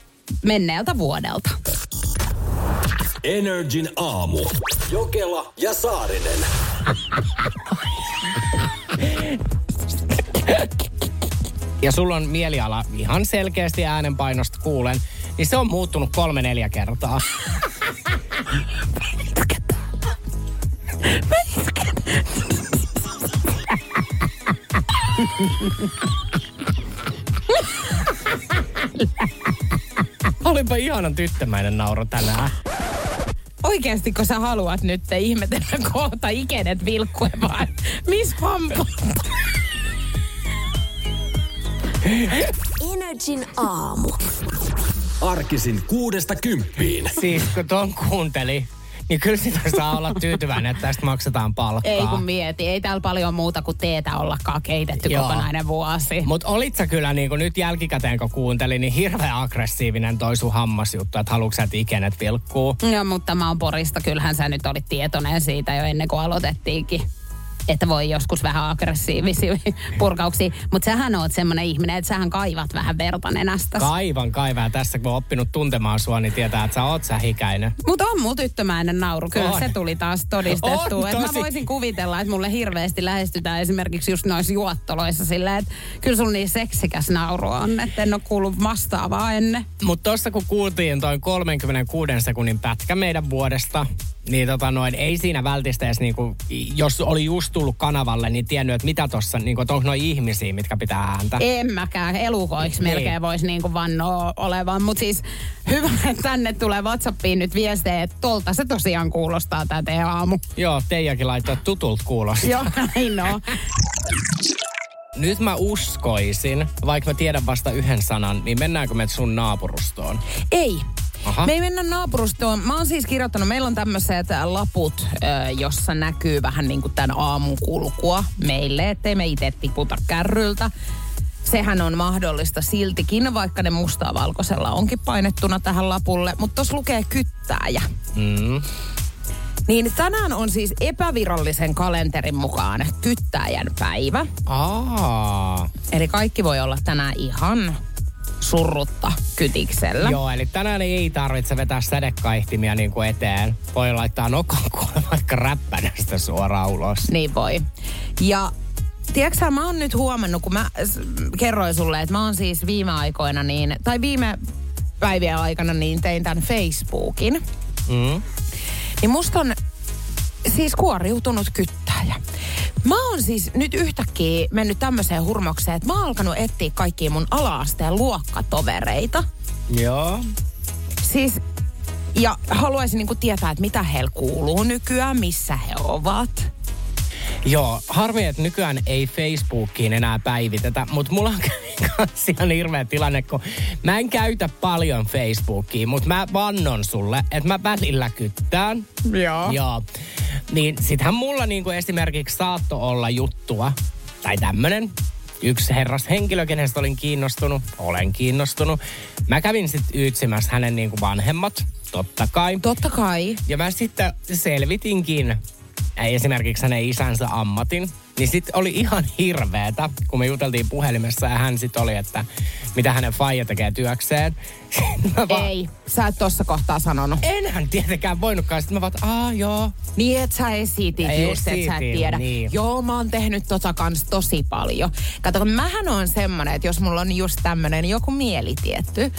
menneeltä vuodelta. Energin aamu. Jokela ja Saarinen. Ja sulla on mieliala ihan selkeästi äänenpainosta kuulen, niin se on muuttunut kolme neljä kertaa. Olipa ihanan tyttömäinen nauru tänään. Oikeasti, kun sä haluat nyt ihmetellä kohta ikenet vilkkue vaan. Miss Pampo? Energin aamu. Arkisin kuudesta kymppiin. Siis kun ton kuunteli, niin kyllä sitä saa olla tyytyväinen, että tästä maksetaan palkkaa. Ei kun mieti, ei täällä paljon muuta kuin teetä ollakaan keitetty Joo. kokonainen vuosi. Mutta olit sä kyllä niin nyt jälkikäteen, kun kuuntelin, niin hirveän aggressiivinen toi sun hammasjuttu, että haluatko sä, että ikenet vilkkuu. Joo, mutta mä oon Porista. Kyllähän sä nyt olit tietoinen siitä jo ennen kuin aloitettiinkin. Että voi joskus vähän aggressiivisia purkauksia. Mutta sähän oot semmonen ihminen, että sähän kaivat vähän verta nenästä. Kaivan, kaivaa. Tässä kun on oppinut tuntemaan sua, niin tietää, että sä oot sähikäinen. Mutta on mulla tyttömäinen nauru. Kyllä On. se tuli taas todistettu. On Et mä voisin kuvitella, että mulle hirveästi lähestytään esimerkiksi just noissa juottoloissa silleen, että kyllä sulla niin seksikäs nauru on, että en ole kuullut vastaavaa ennen. Mutta tuossa kun kuultiin toi 36 sekunnin pätkä meidän vuodesta, niin tota noin, ei siinä vältistä edes niinku, jos oli just tullut kanavalle, niin tiennyt, että mitä tossa, niinku, että onko noi ihmisiä, mitkä pitää ääntä. En mäkään. Elukoiksi Niin. melkein voisi niinku vannoa olevan. Mutta siis hyvä, että tänne tulee Whatsappiin nyt viestejä, että tolta se tosiaan kuulostaa tää teidän aamu. Joo, Teijakin laittoi tutult kuulosta. Joo, näin on. Nyt mä uskoisin, vaikka mä tiedän vasta yhden sanan, niin mennäänkö me sun naapurustoon? Ei. Aha. Me ei mennä naapurustoon. Mä oon siis kirjoittanut, meillä on tämmöiset laput, ö, jossa näkyy vähän niin kuin tämän aamun kulkua meille, ettei me itse tiputa kärryltä. Sehän on mahdollista siltikin, vaikka ne mustaa valkoisella onkin painettuna tähän lapulle. Mutta tuossa lukee kyttääjä. Mm. Niin tänään on siis epävirallisen kalenterin mukaan kyttäjän päivä. Aa. Eli kaikki voi olla tänään ihan surrutta kytiksellä. Joo, eli tänään ei tarvitse vetää sädekaihtimia niin kuin eteen. Voi laittaa nokan kuule vaikka räppänästä suoraan ulos. Niin voi. Ja tiedätkö mä oon nyt huomannut, kun mä kerroin sulle, että mä oon siis viime aikoina niin, tai viime päivien aikana niin tein tämän Facebookin. Mm. Niin musta on siis kuoriutunut kyttäjä. Mä oon siis nyt yhtäkkiä mennyt tämmöiseen hurmokseen, että mä oon alkanut etsiä kaikkia mun ala-asteen luokkatovereita. Joo. Siis, ja haluaisin niinku tietää, että mitä heillä kuuluu nykyään, missä he ovat. Joo, harmi, että nykyään ei Facebookiin enää päivitetä, mutta mulla on kans ihan hirveä tilanne, kun mä en käytä paljon Facebookia, mutta mä vannon sulle, että mä välillä kyttään. Joo. Joo. Niin sittenhän mulla niinku esimerkiksi saatto olla juttua, tai tämmönen, yksi herras henkilö, kenestä olin kiinnostunut, olen kiinnostunut. Mä kävin sitten yytsimässä hänen niinku vanhemmat, totta kai. Totta kai. Ja mä sitten selvitinkin esimerkiksi hänen isänsä ammatin. Niin sitten oli ihan hirveetä, kun me juteltiin puhelimessa ja hän sitten oli, että mitä hänen faija tekee työkseen. Vaan, Ei, sä et tossa kohtaa sanonut. Enhän tietenkään voinutkaan. Sitten mä vaan, että aa joo. Niin, että sä esitit Ei just, että sä et tiedä. niin. Joo, mä oon tehnyt tota kans tosi paljon. Kato, kun mähän on semmonen, että jos mulla on just tämmönen joku mieli tietty,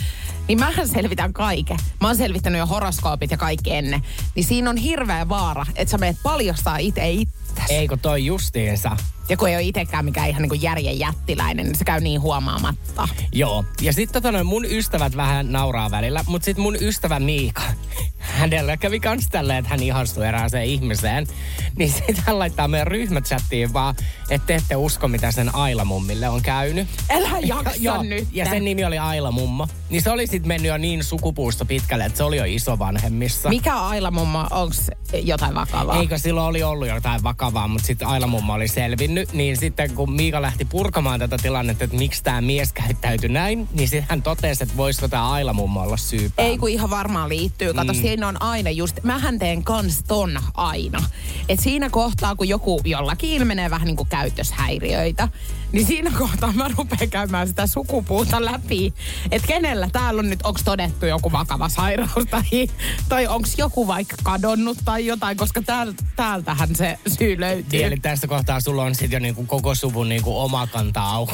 niin mähän selvitän kaiken. Mä oon selvittänyt jo horoskoopit ja kaikki ennen. Niin siinä on hirveä vaara, että sä meet paljastaa itse itse. Eikö toi justiinsa? Ja kun ei ole itsekään mikään ihan niin järjen jättiläinen, niin se käy niin huomaamatta. Joo. Ja sitten tota noin, mun ystävät vähän nauraa välillä, mutta sitten mun ystävä Miika, hänellä kävi kans tälleen, että hän ihastui erääseen ihmiseen. Niin sitten hän laittaa meidän ryhmächattiin vaan, että te ette usko, mitä sen Aila mummille on käynyt. Älä jaksa Joo, nyt. ja sen nimi oli Aila mummo. Niin se oli sitten mennyt jo niin sukupuusta pitkälle, että se oli jo isovanhemmissa. Mikä on Aila mummo? Onko jotain vakavaa? Eikö silloin oli ollut jotain vakavaa, mutta sitten Aila mummo oli selvinnyt. Niin sitten kun Miika lähti purkamaan tätä tilannetta, että miksi tämä mies käyttäytyi näin, niin sitten hän totesi, että voisiko tämä Aila mummo olla syypää. Ei kun ihan varmaan liittyy. Kato, mm. siinä on aina just, mähän teen kans ton aina. Et siinä kohtaa, kun joku jollakin ilmenee vähän niin kuin käytöshäiriöitä, niin siinä kohtaa mä rupean käymään sitä sukupuuta läpi. Että kenellä täällä on nyt, onko todettu joku vakava sairaus tai, tai onko joku vaikka kadonnut tai jotain, koska tääl, täältähän se syy löytyy. Eli tässä kohtaa sulla on sitten jo niinku koko suvun niinku oma kanta auki.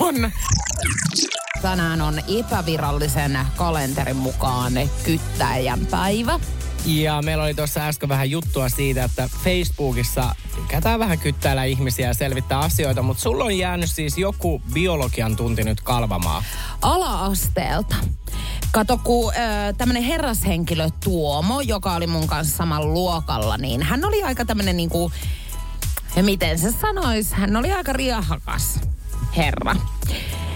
On. Tänään on epävirallisen kalenterin mukaan kyttäjän päivä. Ja meillä oli tuossa äsken vähän juttua siitä, että Facebookissa tykätään vähän kyttäillä ihmisiä ja selvittää asioita, mutta sulla on jäänyt siis joku biologian tunti nyt kalvamaan. Ala-asteelta. Kato, kun tämmönen herrashenkilö Tuomo, joka oli mun kanssa samalla luokalla, niin hän oli aika tämmönen niinku, ja miten se sanois, hän oli aika riahakas herra.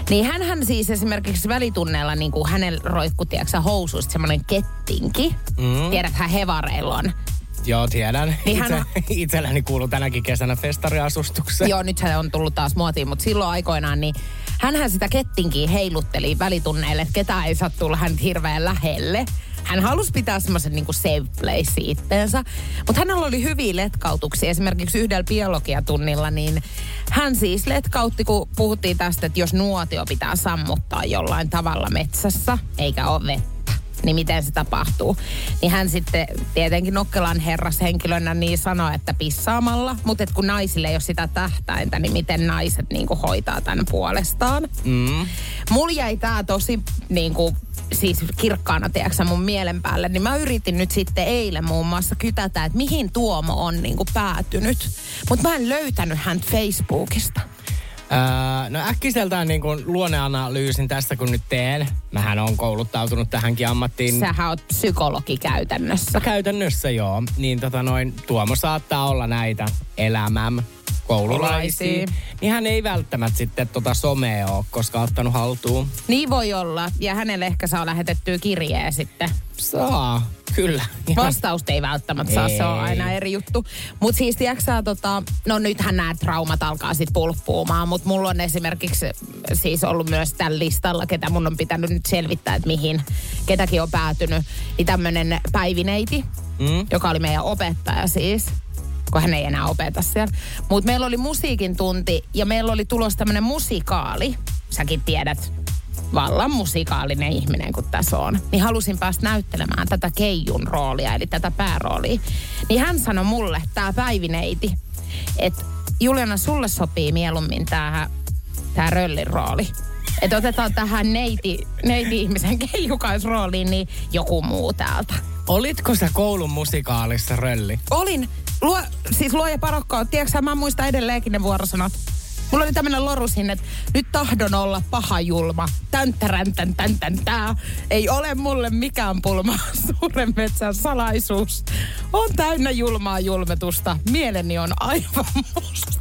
Niin hän siis esimerkiksi välitunneilla, niin kuin hänellä roikku, tiedätkö housuista semmoinen kettinki. Mm. Tiedäthän hevareilla on. Joo, tiedän. Niin Itse, hän Itselläni kuuluu tänäkin kesänä festariasustukseen. Joo, nyt se on tullut taas muotiin, mutta silloin aikoinaan niin hänhän sitä kettinkiä heilutteli välitunneille, että ketään ei saa tulla hän hirveän lähelle. Hän halusi pitää semmoisen niin kuin safe place itteensä. Mutta hänellä oli hyviä letkautuksia. Esimerkiksi yhdellä biologiatunnilla, niin hän siis letkautti, kun puhuttiin tästä, että jos nuotio pitää sammuttaa jollain tavalla metsässä, eikä ole vettä niin miten se tapahtuu. Niin hän sitten tietenkin Nokkelan herrashenkilönä niin sanoi, että pissaamalla, mutta et kun naisille ei ole sitä tähtäintä, niin miten naiset niin kuin hoitaa tämän puolestaan. Mm. Mulla jäi tää tosi niin kuin, siis kirkkaana, tiedätkö, mun mielen päälle, niin mä yritin nyt sitten eilen muun muassa kytätä, että mihin Tuomo on niin kuin päätynyt. Mutta mä en löytänyt hän Facebookista. Öö, no äkkiseltään niin kuin luonneanalyysin tästä kun nyt teen. Mähän on kouluttautunut tähänkin ammattiin. Sähän oot psykologi käytännössä. Käytännössä joo. Niin tota noin, Tuomo saattaa olla näitä elämäm koululaisia. Niin hän ei välttämättä sitten tota somea ole, koska ottanut haltuun. Niin voi olla. Ja hänelle ehkä saa lähetettyä kirjeen sitten. Saa, kyllä. Vastausta ei välttämättä saa, se on Ei. aina eri juttu. Mutta siis tiedätkö tota, no nythän nämä traumat alkaa sitten pulppuumaan, mutta mulla on esimerkiksi siis ollut myös tällä listalla, ketä mun on pitänyt nyt selvittää, että mihin ketäkin on päätynyt, niin tämmöinen Päivineiti, Mm? joka oli meidän opettaja siis kun hän ei enää opeta siellä. Mutta meillä oli musiikin tunti ja meillä oli tulossa tämmöinen musikaali. Säkin tiedät, vallan musikaalinen ihminen kun tässä on. Niin halusin päästä näyttelemään tätä Keijun roolia, eli tätä pääroolia. Niin hän sanoi mulle, tämä Päivineiti, että Juliana, sulle sopii mieluummin tämä tää röllin rooli. Että otetaan tähän neiti, neiti-ihmisen keijukaisrooliin niin joku muu täältä. Olitko sä koulun musikaalissa rölli? Olin, luo, siis luoja parokkaa, tiedätkö mä muistan edelleenkin ne vuorosanat. Mulla oli tämmönen loru sinne, että nyt tahdon olla paha julma. Tänttärän, tän, tän, tän, tää. Ei ole mulle mikään pulma. Suuren metsän salaisuus on täynnä julmaa julmetusta. Mieleni on aivan musta.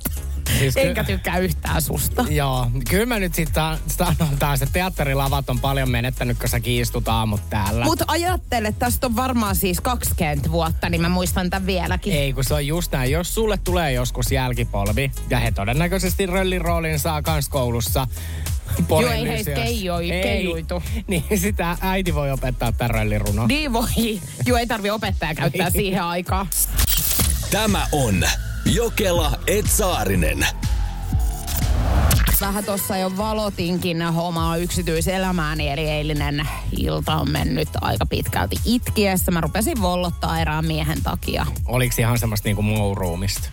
Siis ky- Enkä tykkää yhtään susta. Joo, kyllä mä nyt sitten sanon taas, että teatterilavat on paljon menettänyt, kun sä kiistut aamut täällä. Mutta ajattele, että tästä on varmaan siis 20 vuotta, niin mä muistan tämän vieläkin. Ei, kun se on just näin. Jos sulle tulee joskus jälkipolvi, ja he todennäköisesti röllin roolin saa kans koulussa, Joo, ei heistä keijoi- keijuitu. Niin sitä äiti voi opettaa tämän röllirunon. Niin voi. Joo, ei tarvi opettaja käyttää siihen aikaa. Tämä on Jokela Etsaarinen. Vähän tuossa jo valotinkin omaa yksityiselämääni, eli eilinen ilta on mennyt aika pitkälti itkiessä. Mä rupesin vollottaa erään miehen takia. Oliko ihan semmoista niinku mouruumista?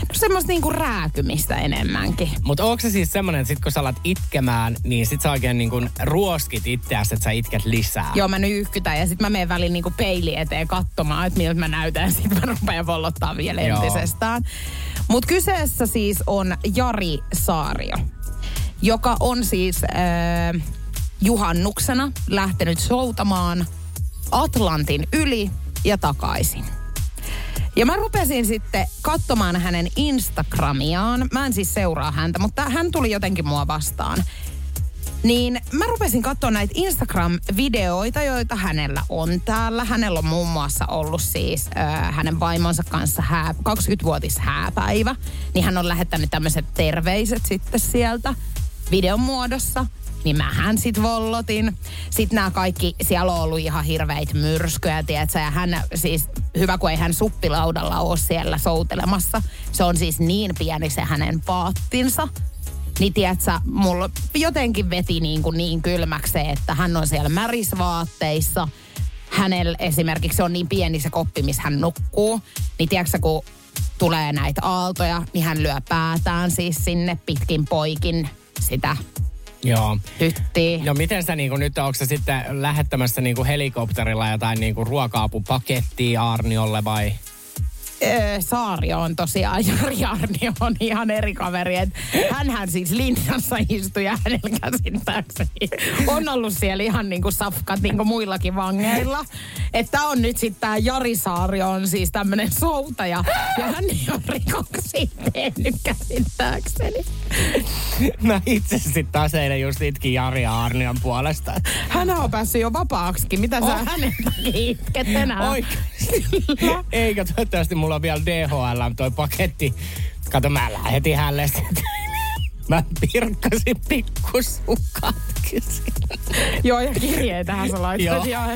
No semmoista niinku rääkymistä enemmänkin. Mutta onko se siis semmoinen, että sit kun sä alat itkemään, niin sit sä oikein niinku ruoskit itseäsi, että sä itket lisää? Joo, mä nyyhkytän ja sitten mä menen väliin niinku peili eteen katsomaan, että miltä mä näytän. Sitten mä rupean vollottaa vielä Joo. entisestään. Mutta kyseessä siis on Jari Saario, joka on siis äh, juhannuksena lähtenyt soutamaan Atlantin yli ja takaisin. Ja mä rupesin sitten katsomaan hänen Instagramiaan. Mä en siis seuraa häntä, mutta hän tuli jotenkin mua vastaan. Niin mä rupesin katsoa näitä Instagram-videoita, joita hänellä on täällä. Hänellä on muun muassa ollut siis äh, hänen vaimonsa kanssa hää, 20-vuotis hääpäivä. Niin hän on lähettänyt tämmöiset terveiset sitten sieltä videon muodossa niin mähän sit vollotin. Sitten nämä kaikki, siellä on ollut ihan hirveitä myrskyjä, tiedätkö? Ja hän siis, hyvä kun ei hän suppilaudalla ole siellä soutelemassa. Se on siis niin pieni se hänen paattinsa. Niin tiedätkö, mulla jotenkin veti niin, kuin niin kylmäksi että hän on siellä märisvaatteissa. Hänellä esimerkiksi on niin pieni se koppi, missä hän nukkuu. Niin tiedätkö, kun tulee näitä aaltoja, niin hän lyö päätään siis sinne pitkin poikin sitä Joo. hyttiin. No miten sä niinku, nyt, onko sitten lähettämässä niinku helikopterilla jotain niinku ruoka-apupakettia Arniolle vai? Öö, Saario on tosiaan, Jari Arnio on ihan eri kaveri. Et hänhän siis linjassa istui ja hänellä käsittääkseni on ollut siellä ihan niinku safkat niinku muillakin vangeilla. Että on nyt sitten tämä Jari Saario on siis tämmöinen soutaja ja hän ei ole rikoksia tehnyt käsittääkseni. Mä itse sitten taas eilen just itkin Jari ja Arnion puolesta. Hän on päässyt jo vapaaksikin. Mitä sä Oh. hänen takia itket enää? Oikeasti. Eikä toivottavasti mulla on vielä DHL toi paketti. Kato, mä lähetin hänelle. Mä pirkkasin pikkusukatkin Joo, ja kirjeitähän sä laitoit ihan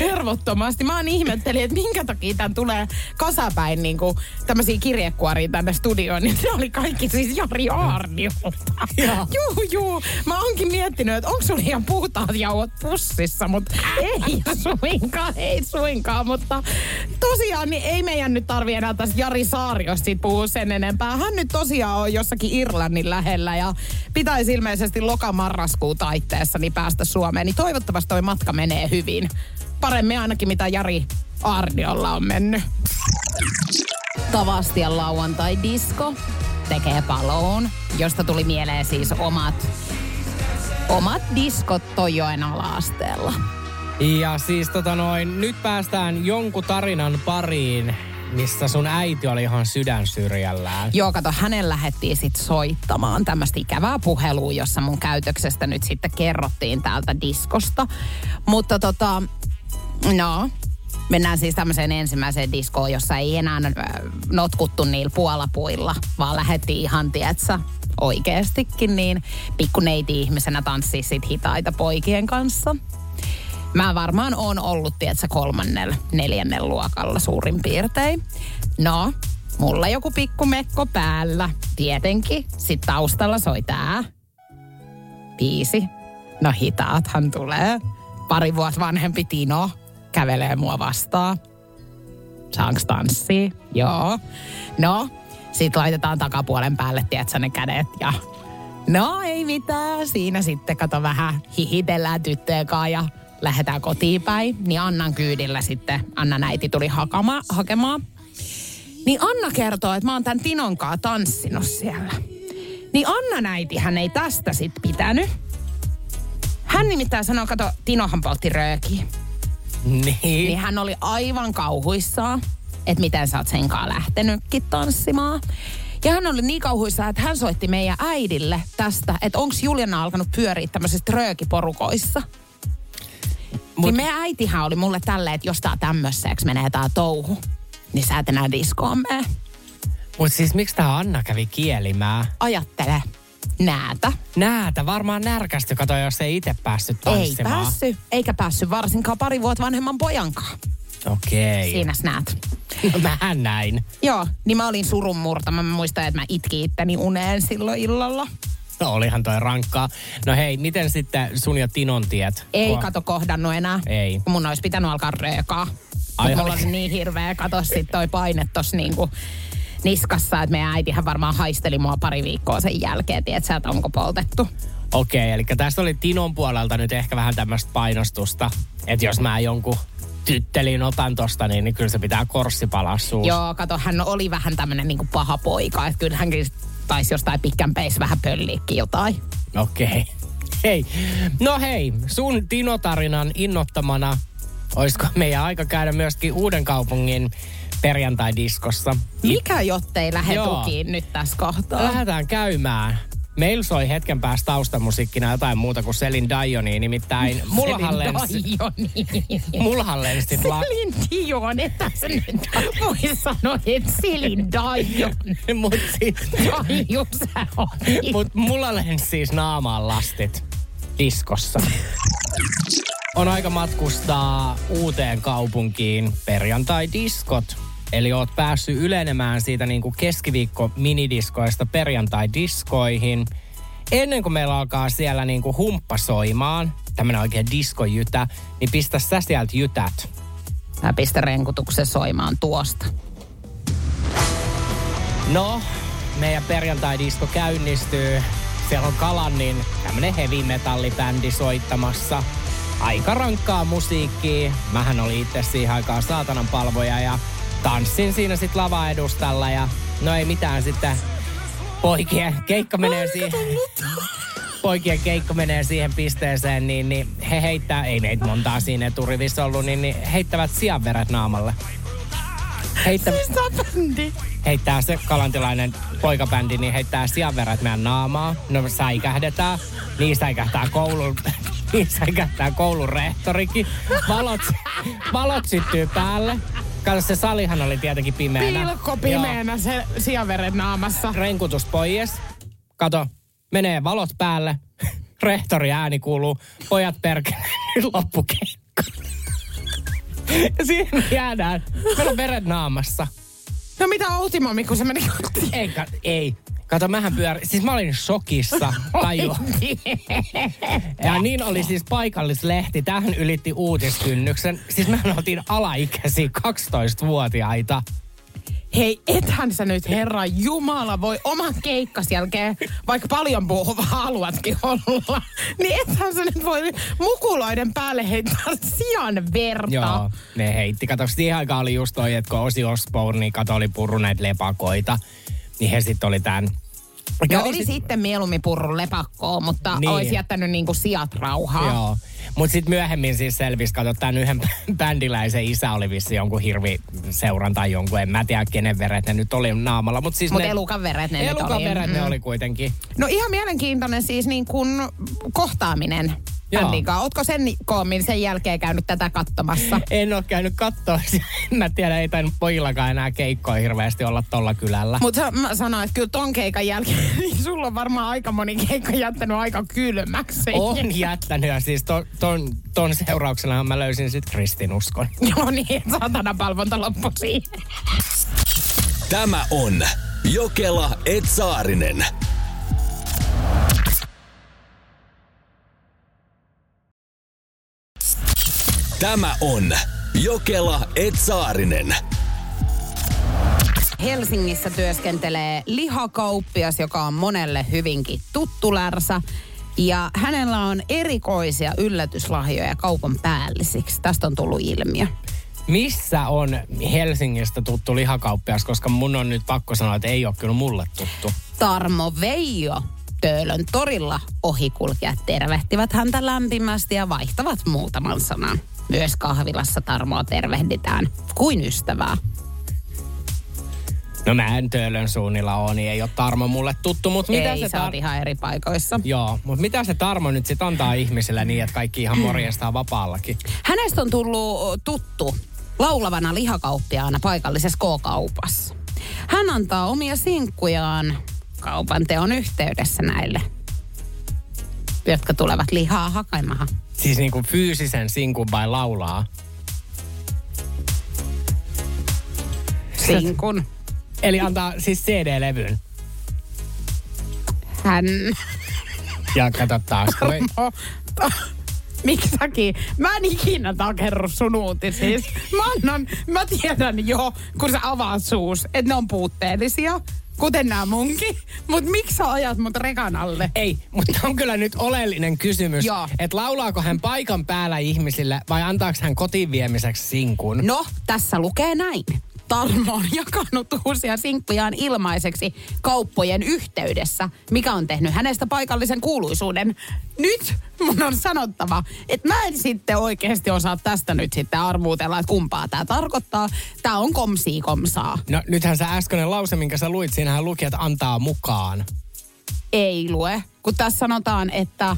hervottomasti. Mä oon ihmettelin, että minkä takia tän tulee kasapäin niin tämmöisiä kirjekuoria tänne studioon. Niin se oli kaikki siis Jari Aarniolta. Joo. Juu, juu. Mä oonkin miettinyt, että onko sulla ihan puhtaat jauhot pussissa, mutta ei suinkaan, ei suinkaan. Mutta tosiaan niin ei meidän nyt tarvi enää tästä Jari Saariosta puhua sen enempää. Hän nyt tosiaan on jossakin Irlannin lähellä ja pitäisi ilmeisesti loka-marraskuun taitteessa niin päästä Suomeen. Niin toivottavasti toi matka menee hyvin. Paremmin ainakin mitä Jari Arniolla on mennyt. Tavastian lauantai-disko tekee paloon, josta tuli mieleen siis omat, omat diskot Tojoen ala-asteella. Ja siis tota noin, nyt päästään jonkun tarinan pariin, missä sun äiti oli ihan sydän syrjällään. Joo, kato, hänen lähettiin sitten soittamaan tämmöistä ikävää puhelua, jossa mun käytöksestä nyt sitten kerrottiin täältä diskosta. Mutta tota, no, mennään siis tämmöiseen ensimmäiseen diskoon, jossa ei enää äh, notkuttu niillä puolapuilla, vaan lähettiin ihan, tietsä, oikeastikin niin pikkuneiti ihmisenä tanssii sit hitaita poikien kanssa. Mä varmaan on ollut, tietsä, kolmannella, neljännellä luokalla suurin piirtein. No, mulla joku pikku mekko päällä. Tietenkin. Sitten taustalla soi tää. Biisi. No hitaathan tulee. Pari vuotta vanhempi Tino kävelee mua vastaan. Saanko tanssia? Joo. No, sit laitetaan takapuolen päälle, tiedätkö, ne kädet ja... No ei mitään, siinä sitten kato vähän hihitellään tyttöjen kanssa ja lähdetään kotiin päin. Niin Annan kyydillä sitten, Anna äiti tuli hakama, hakemaan. Niin Anna kertoo, että mä oon tän Tinon kanssa tanssinut siellä. Niin Anna äiti hän ei tästä sit pitänyt. Hän nimittäin sanoi, kato, Tinohan poltti röökiä. Niin. Niin hän oli aivan kauhuissaan, että miten sä oot sen kanssa lähtenytkin tanssimaan. Ja hän oli niin kauhuissaan, että hän soitti meidän äidille tästä, että onko Juliana alkanut pyöriä tämmöisissä röökiporukoissa. Mut... Niin meidän äitihän oli mulle tälleen, että jos tää tämmöiseksi menee tää touhu, niin sä et enää diskoon mene. Mut siis miksi tää Anna kävi kielimään? Ajattele, näätä. Näätä varmaan närkästy, kato, jos ei itse päässyt Ei tanssimaan. päässyt, eikä päässyt varsinkaan pari vuotta vanhemman pojankaan. Okei. Siinä näet. Mähän näin. Joo, niin mä olin surun murtama. Mä muistan, että mä itkin itteni uneen silloin illalla. No olihan toi rankkaa. No hei, miten sitten sun ja Tinon tiet? Ei Ko- kato kohdannut enää. Ei. Mun olisi pitänyt alkaa röökaa. Ai, mulla oli. niin hirveä, kato sit toi paine tossa niinku niskassa, että meidän äitihän varmaan haisteli mua pari viikkoa sen jälkeen, tiedätkö, että onko poltettu. Okei, eli tästä oli Tinon puolelta nyt ehkä vähän tämmöistä painostusta, että jos mä jonkun tyttelin otan tosta, niin, niin kyllä se pitää korssi palaa suussa. Joo, kato, hän oli vähän tämmönen niinku paha poika. Että kyllä hänkin taisi jostain pitkän peis vähän pölliikki jotain. Okei. Okay. Hei. No hei, sun Tino-tarinan innottamana, olisiko meidän aika käydä myöskin Uuden kaupungin perjantai-diskossa? Mikä jottei lähde Joo. tukiin nyt tässä kohtaa? Lähdetään käymään. Meillä soi hetken päästä taustamusiikkina jotain muuta kuin Selin Dioni, nimittäin mullahan lensi, Dioni. mullahan lensi Selin Dion, että sä nyt voi sanoa, että Selin Dion. mut, siis, Taiju sä mut mulla lensi siis naamaan lastit diskossa. On aika matkustaa uuteen kaupunkiin perjantai-diskot. Eli oot päässyt ylenemään siitä niin kuin keskiviikko minidiskoista perjantai-diskoihin. Ennen kuin meillä alkaa siellä niin kuin humppa soimaan, tämmönen oikein diskojytä, niin pistä sä sieltä jytät. Mä pistän renkutuksen soimaan tuosta. No, meidän perjantai-disko käynnistyy. Siellä on Kalannin tämmönen heavy metallibändi soittamassa. Aika rankkaa musiikkia. Mähän oli itse siihen aikaan saatanan palvoja ja tanssin siinä sit lava-edustalla ja no ei mitään sitten poikien keikka menee siihen. Poikien keikka menee siihen pisteeseen, niin, niin he heittää, ei meitä montaa siinä eturivissä ollut, niin, niin heittävät sianveret naamalle. Heittä, bändi. heittää se kalantilainen poikabändi, niin heittää sianverät meidän naamaa. No säikähdetään. Niin säikähtää koulun, niin säikähtää koulun rehtorikin. Valot, valot syttyy päälle. Kato, se salihan oli tietenkin pimeänä. Pilkko pimeänä se sianveren naamassa. Joo, renkutus pois. Kato, menee valot päälle. Rehtori ääni kuuluu. Pojat perkele, loppukeikka. Ja siihen me jäädään. Meillä on veret naamassa. No mitä Outimami, kun se meni kotiin? Ei, ka- ei. Kato, mähän pyörin. Siis mä olin shokissa. Taju. Ja niin oli siis paikallislehti. Tähän ylitti uutiskynnyksen. Siis mä otin alaikäisiä 12-vuotiaita. Hei, ethän sä nyt Herra Jumala voi oman keikkas jälkeen, vaikka paljon puhuva haluatkin olla, niin ethän sä nyt voi mukuloiden päälle heittää sian verta. Joo, ne heitti. Kato, siihen aikaan oli just toi, että kun Osi Osbourne, niin kato oli purru näitä lepakoita. Niin he sitten oli tämän. No oli sitten mieluummin purrun lepakkoon, mutta niin. olisi jättänyt niinku sijat rauhaa. Joo. Mutta sitten myöhemmin siis selvisi, kato, tämän yhden bändiläisen isä oli vissi jonkun hirvi seuran tai jonkun, en mä tiedä kenen veret ne nyt oli naamalla. Mutta siis Mutta ne, elukan veret ne nyt elukan oli. veret ne Mm. oli kuitenkin. No ihan mielenkiintoinen siis niin kuin kohtaaminen. Kanssa. Ootko sen koommin sen jälkeen käynyt tätä katsomassa? En ole käynyt katsoa. en mä tiedä, ei tainnut pojillakaan enää keikkoja hirveästi olla tolla kylällä. Mutta mä sanoin, että kyllä ton keikan jälkeen, niin sulla on varmaan aika moni keikka jättänyt aika kylmäksi. On jättänyt ja siis ton, ton, ton seurauksena mä löysin sitten kristinuskon. Joo niin, saatana palvonta loppu siihen. Tämä on Jokela Etsaarinen. Tämä on Jokela Etsaarinen. Helsingissä työskentelee lihakauppias, joka on monelle hyvinkin tuttu lärsa. Ja hänellä on erikoisia yllätyslahjoja kaupan päällisiksi. Tästä on tullut ilmiö. Missä on Helsingistä tuttu lihakauppias, koska mun on nyt pakko sanoa, että ei ole kyllä mulle tuttu. Tarmo Veijo Töölön torilla ohikulkijat tervehtivät häntä lämpimästi ja vaihtavat muutaman sanan. Myös kahvilassa Tarmoa tervehditään kuin ystävää. No mä en Töölön suunnilla ole, niin ei ole Tarmo mulle tuttu, mutta mitä Ei, se tar- ihan eri paikoissa. Joo, mutta mitä se Tarmo nyt sitten antaa ihmisille niin, että kaikki ihan morjestaa vapaallakin? Hänestä on tullut tuttu laulavana lihakauppiaana paikallisessa K-kaupassa. Hän antaa omia sinkkujaan kaupan teon yhteydessä näille, jotka tulevat lihaa hakemahan. Siis niinku fyysisen sinkun vai laulaa? Sinkun. Eli antaa siis CD-levyn. Hän... Ja kato taas. Miksi säkin? Mä en ikinä takerru sun uutisissa. Mä annan, mä tiedän jo, kun sä avaat suus, että ne on puutteellisia. Kuten nämä munkin. Mutta miksi sä ajat mut rekan alle? Ei, mutta on kyllä nyt oleellinen kysymys, että laulaako hän paikan päällä ihmisille vai antaako hän kotiin viemiseksi sinkun? No, tässä lukee näin. Tarmo on jakanut uusia sinkkujaan ilmaiseksi kauppojen yhteydessä, mikä on tehnyt hänestä paikallisen kuuluisuuden. Nyt mun on sanottava, että mä en sitten oikeasti osaa tästä nyt sitten arvuutella, että kumpaa tämä tarkoittaa. Tämä on komsii komsaa. No nythän se äskeinen lause, minkä sä luit, siinähän luki, että antaa mukaan. Ei lue, kun tässä sanotaan, että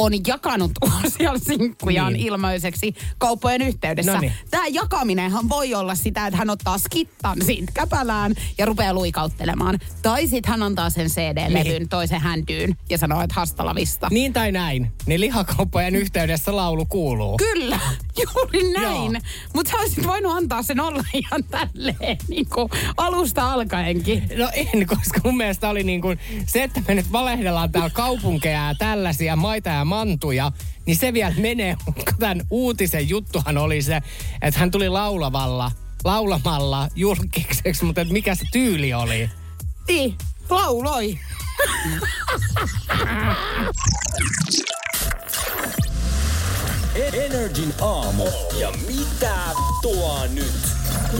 on jakanut uusia sinkkujaan Niin. ilmaiseksi kauppojen yhteydessä. Noniin. Tämä jakaminenhan voi olla sitä, että hän ottaa skittan siitä käpälään ja rupeaa luikauttelemaan. Tai sitten hän antaa sen CD-levyn Niin. toisen häntyyn ja sanoo, että hastalavista. Niin tai näin, niin lihakauppojen yhteydessä laulu kuuluu. Kyllä, juuri näin. Joo. Mutta sä olisit voinut antaa sen olla ihan tälleen niin kuin alusta alkaenkin. No en, koska mun mielestä oli niin kuin se, että me nyt valehdellaan täällä kaupunkeja ja tällaisia maita ja mantuja, niin se vielä menee. Mutta tämän uutisen juttuhan oli se, että hän tuli laulavalla, laulamalla julkiseksi, mutta että mikä se tyyli oli? Niin, lauloi. Energin aamu. Ja mitä tuo nyt? 050501719.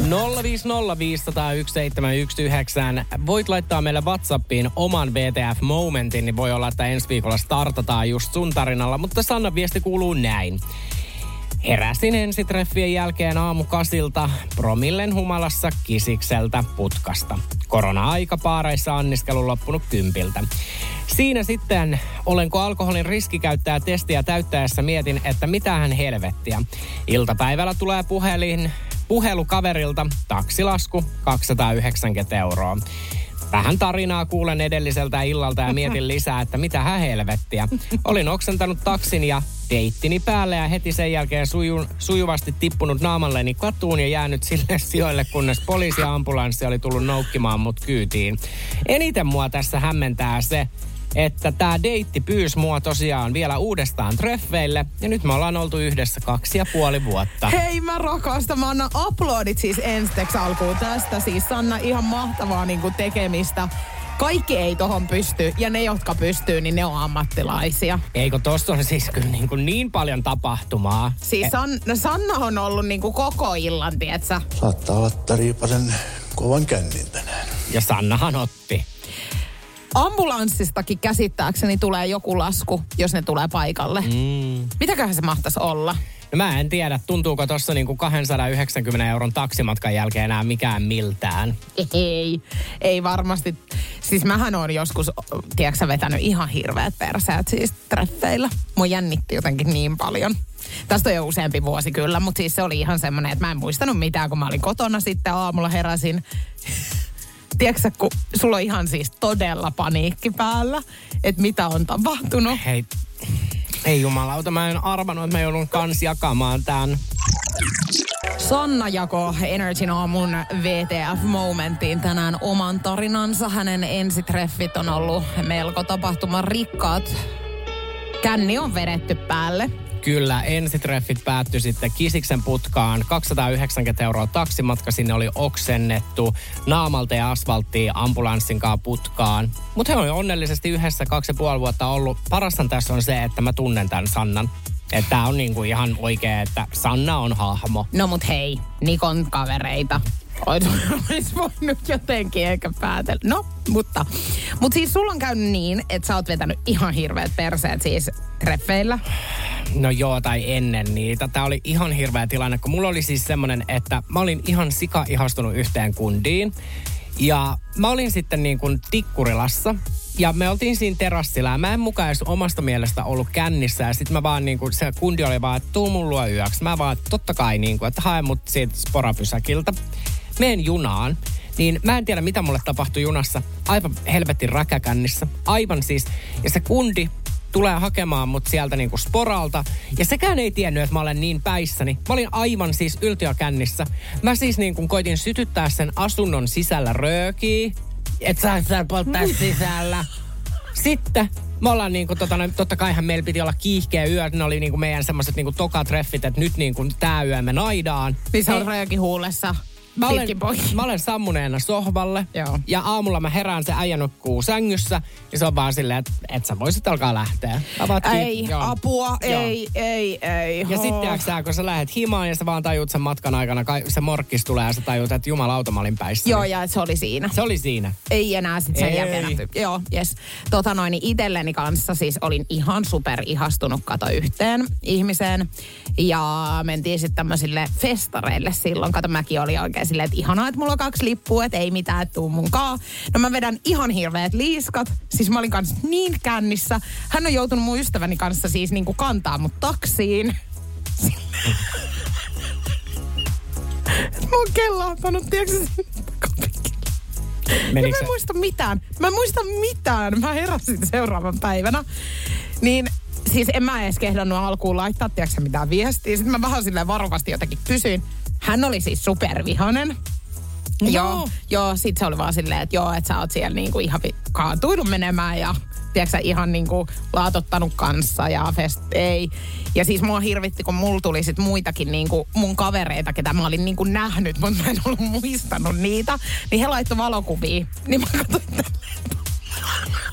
Voit laittaa meille Whatsappiin oman VTF-momentin, niin voi olla, että ensi viikolla startataan just sun tarinalla. Mutta Sanna viesti kuuluu näin. Heräsin ensitreffien jälkeen aamukasilta promillen humalassa kisikseltä putkasta. Korona-aika paareissa anniskelu loppunut kympiltä. Siinä sitten, olenko alkoholin riskikäyttäjä testiä täyttäessä mietin, että mitähän helvettiä. Iltapäivällä tulee puhelin, puhelu kaverilta, taksilasku 290 euroa. Vähän tarinaa kuulen edelliseltä illalta ja mietin lisää, että mitä hän helvettiä. Olin oksentanut taksin ja deittini päälle ja heti sen jälkeen suju, sujuvasti tippunut naamalleni katuun ja jäänyt sille sijoille, kunnes poliisi ja ambulanssi oli tullut noukkimaan mut kyytiin. Eniten mua tässä hämmentää se, että tämä deitti pyysi mua tosiaan vielä uudestaan treffeille ja nyt me ollaan oltu yhdessä kaksi ja puoli vuotta. Hei mä rakastan, mä annan aplodit siis ensteksi alkuun tästä. Siis Sanna ihan mahtavaa niin kuin tekemistä. Kaikki ei tohon pysty ja ne, jotka pystyy, niin ne on ammattilaisia. Eikö tossa on siis kyllä niin, kuin niin paljon tapahtumaa? Siis San, no Sanna on ollut niin kuin koko illan, tietsä. Saattaa olla, että riipasen kovan kännin tänään. Ja Sannahan otti. Ambulanssistakin käsittääkseni tulee joku lasku, jos ne tulee paikalle. Mm. Mitäköhän se mahtaisi olla? No mä en tiedä, tuntuuko tuossa niinku 290 euron taksimatkan jälkeen enää mikään miltään. Ei, ei varmasti. Siis mähän on joskus, tiedätkö vetänyt ihan hirveät perseet siis treffeillä. Mua jännitti jotenkin niin paljon. Tästä on jo useampi vuosi kyllä, mutta siis se oli ihan semmoinen, että mä en muistanut mitään, kun mä olin kotona sitten aamulla heräsin. Tiedätkö kun sulla on ihan siis todella paniikki päällä, että mitä on tapahtunut. Hei, ei jumalauta, mä en arvannut, että mä joudun kans jakamaan tämän. Sanna jako Energyn aamun VTF-momentiin tänään oman tarinansa. Hänen ensitreffit on ollut melko tapahtuman rikkaat. Känni on vedetty päälle. Kyllä, ensitreffit päättyi sitten Kisiksen putkaan. 290 euroa taksimatka sinne oli oksennettu. Naamalta ja asfalttiin ambulanssin kanssa putkaan. Mutta he on onnellisesti yhdessä kaksi ja puoli vuotta ollut. Parastan tässä on se, että mä tunnen tämän Sannan. Että tää on niinku ihan oikea, että Sanna on hahmo. No mut hei, Nikon kavereita. Olisi voinut jotenkin ehkä päätellä. No, mutta. Mutta siis sulla on käynyt niin, että sä oot vetänyt ihan hirveät perseet siis treffeillä. No joo, tai ennen niitä. Tämä oli ihan hirveä tilanne, kun mulla oli siis semmonen, että mä olin ihan sika ihastunut yhteen kundiin. Ja mä olin sitten niin kuin tikkurilassa. Ja me oltiin siinä terassilla ja mä en mukaan edes omasta mielestä ollut kännissä. Ja sitten mä vaan niin kuin, se kundi oli vaan, että tuu mun luo yöksi. Mä vaan, totta kai niin kuin, että hae mut siitä sporapysäkiltä. Meen junaan. Niin mä en tiedä, mitä mulle tapahtui junassa. Aivan helvetin räkäkännissä. Aivan siis. Ja se kundi tulee hakemaan mut sieltä niinku sporalta. Ja sekään ei tiennyt, että mä olen niin päissäni. Mä olin aivan siis yltiökännissä. Mä siis niinku koitin sytyttää sen asunnon sisällä röökiä. Et saa siellä polttaa sisällä. Sitten me ollaan niinku, tota, no, totta kaihan meillä piti olla kiihkeä yö. Ne oli niinku meidän semmoiset niinku tokatreffit, että nyt niinku tää yö me naidaan. Niin Ei- oot rööki huulessa. Mä olen, mä olen sammuneena sohvalle. Joo. Ja aamulla mä herään se äijä nukkuu sängyssä. Ja se on vaan silleen, että et sä voisit alkaa lähteä. Avaat. Ei, Joo. apua, Joo. ei, ei, ei. Ja sitten sä, kun sä lähdet himaan ja sä vaan tajut sen matkan aikana, kai- se morkkis tulee ja sä tajut, että jumalauta mä olin päissä. Joo, ja se oli siinä. Se oli siinä. Ei enää sit sen jälkeen. Joo, yes. Tota noin, niin itselleni kanssa siis olin ihan super ihastunut kato yhteen ihmiseen. Ja mentiin sitten tämmöisille festareille silloin. Kato, mäkin oli oikein silleen, että ihanaa, että mulla on kaksi lippua, että ei mitään, että tuu munkaan. No mä vedän ihan hirveät liiskat. Siis mä olin kanssa niin kännissä. Hän on joutunut mun ystäväni kanssa siis niinku kantaa mut taksiin. mä oon kellahtanut, tiedätkö. Ja Menikö mä en muista mitään. Mä en muista mitään. Mä heräsin seuraavan päivänä. Niin siis en mä edes kehdannut alkuun laittaa, tiedätkö mitään viestiä. Sitten mä vähän silleen varovasti jotenkin kysyin. Hän oli siis supervihanen. No. Joo, joo, sit se oli vaan silleen, että joo, että sä oot siellä niinku ihan kaatuillut menemään ja tiedätkö ihan niinku laatottanut kanssa ja fest, ei. Ja siis mua hirvitti, kun mulla tuli sit muitakin niinku mun kavereita, ketä mä olin niinku nähnyt, mutta mä en ollut muistanut niitä. Niin he laittoi valokuvia. Niin mä katsoin.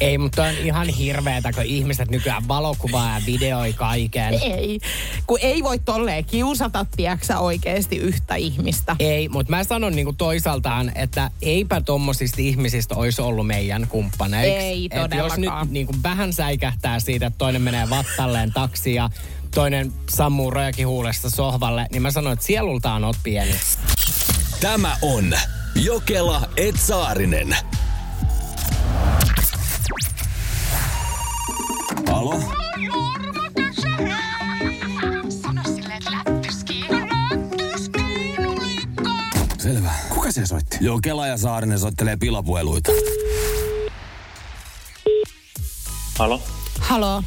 Ei, mutta on ihan hirveetä, kun ihmiset nykyään valokuvaa ja videoi kaiken. Ei, kun ei voi tolleen kiusata, tiedätkö oikeasti yhtä ihmistä. Ei, mutta mä sanon niinku toisaaltaan, että eipä tommosista ihmisistä olisi ollut meidän kumppaneiksi. Ei Et jos nyt todellakaan. niinku vähän säikähtää siitä, että toinen menee vattalleen taksi ja toinen sammuu rojakin huulesta sohvalle, niin mä sanon, että sielultaan oot pieni. Tämä on Jokela Etsaarinen. Alo? Selvä. Kuka se soitti? Jokela ja Saarinen soittelee pilapueluita. Halo? Halo,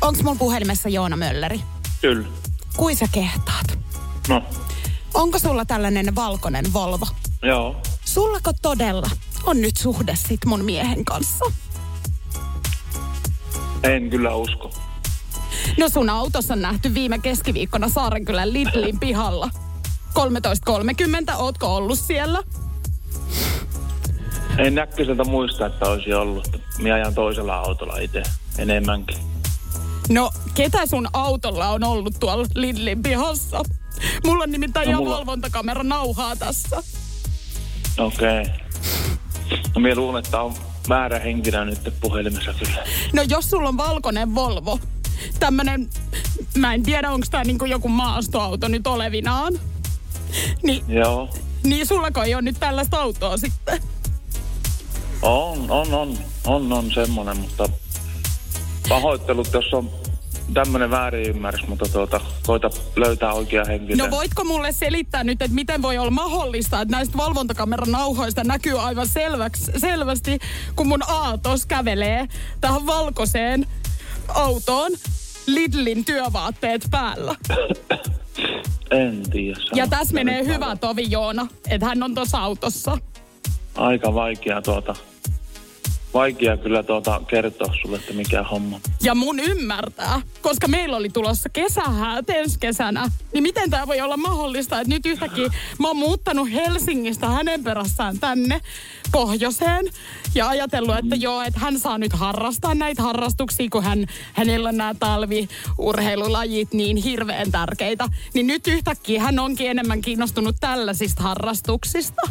onks mun puhelimessa Joona Mölleri? Kyllä. Kuin sä kehtaat? No, Onko sulla tällainen valkoinen Volvo? joo. Sullako todella on nyt suhde sit mun miehen kanssa? En kyllä usko. No sun autossa on nähty viime keskiviikkona Saarenkylän Lidlin pihalla. 13.30, ootko ollut siellä? En näkköiseltä muista, että olisi ollut. Minä ajan toisella autolla itse enemmänkin. No, ketä sun autolla on ollut tuolla Lidlin pihassa? Mulla on nimittäin No, ihan mulla- valvontakamera nauhaa tässä. Okei. Okay. No minä luulen, että on väärä henkilö nyt puhelimessa kyllä. No jos sulla on valkoinen Volvo, tämmönen, mä en tiedä onko tää niinku joku maastoauto nyt olevinaan. Ni, Joo. niin sullako ei ole nyt tällaista autoa sitten? On, on, on. On, on semmonen, mutta pahoittelut, jos on tämmöinen väärinymmärrys, mutta tuota, koita löytää oikea henkilö. No voitko mulle selittää nyt, että miten voi olla mahdollista, että näistä valvontakameran nauhoista näkyy aivan selväksi, selvästi, kun mun Aatos kävelee tähän valkoiseen autoon Lidlin työvaatteet päällä. En tiedä. Ja tässä menee hyvä tovi Joona, että hän on tuossa autossa. Aika vaikea tuota, vaikea kyllä tuota kertoa sulle, että mikä homma. Ja mun ymmärtää, koska meillä oli tulossa kesähäät ensi kesänä, niin miten tämä voi olla mahdollista, että nyt yhtäkkiä mä oon muuttanut Helsingistä hänen perässään tänne pohjoiseen ja ajatellut, että joo, että hän saa nyt harrastaa näitä harrastuksia, kun hän, hänellä on nämä talviurheilulajit niin hirveän tärkeitä. Niin nyt yhtäkkiä hän onkin enemmän kiinnostunut tällaisista harrastuksista.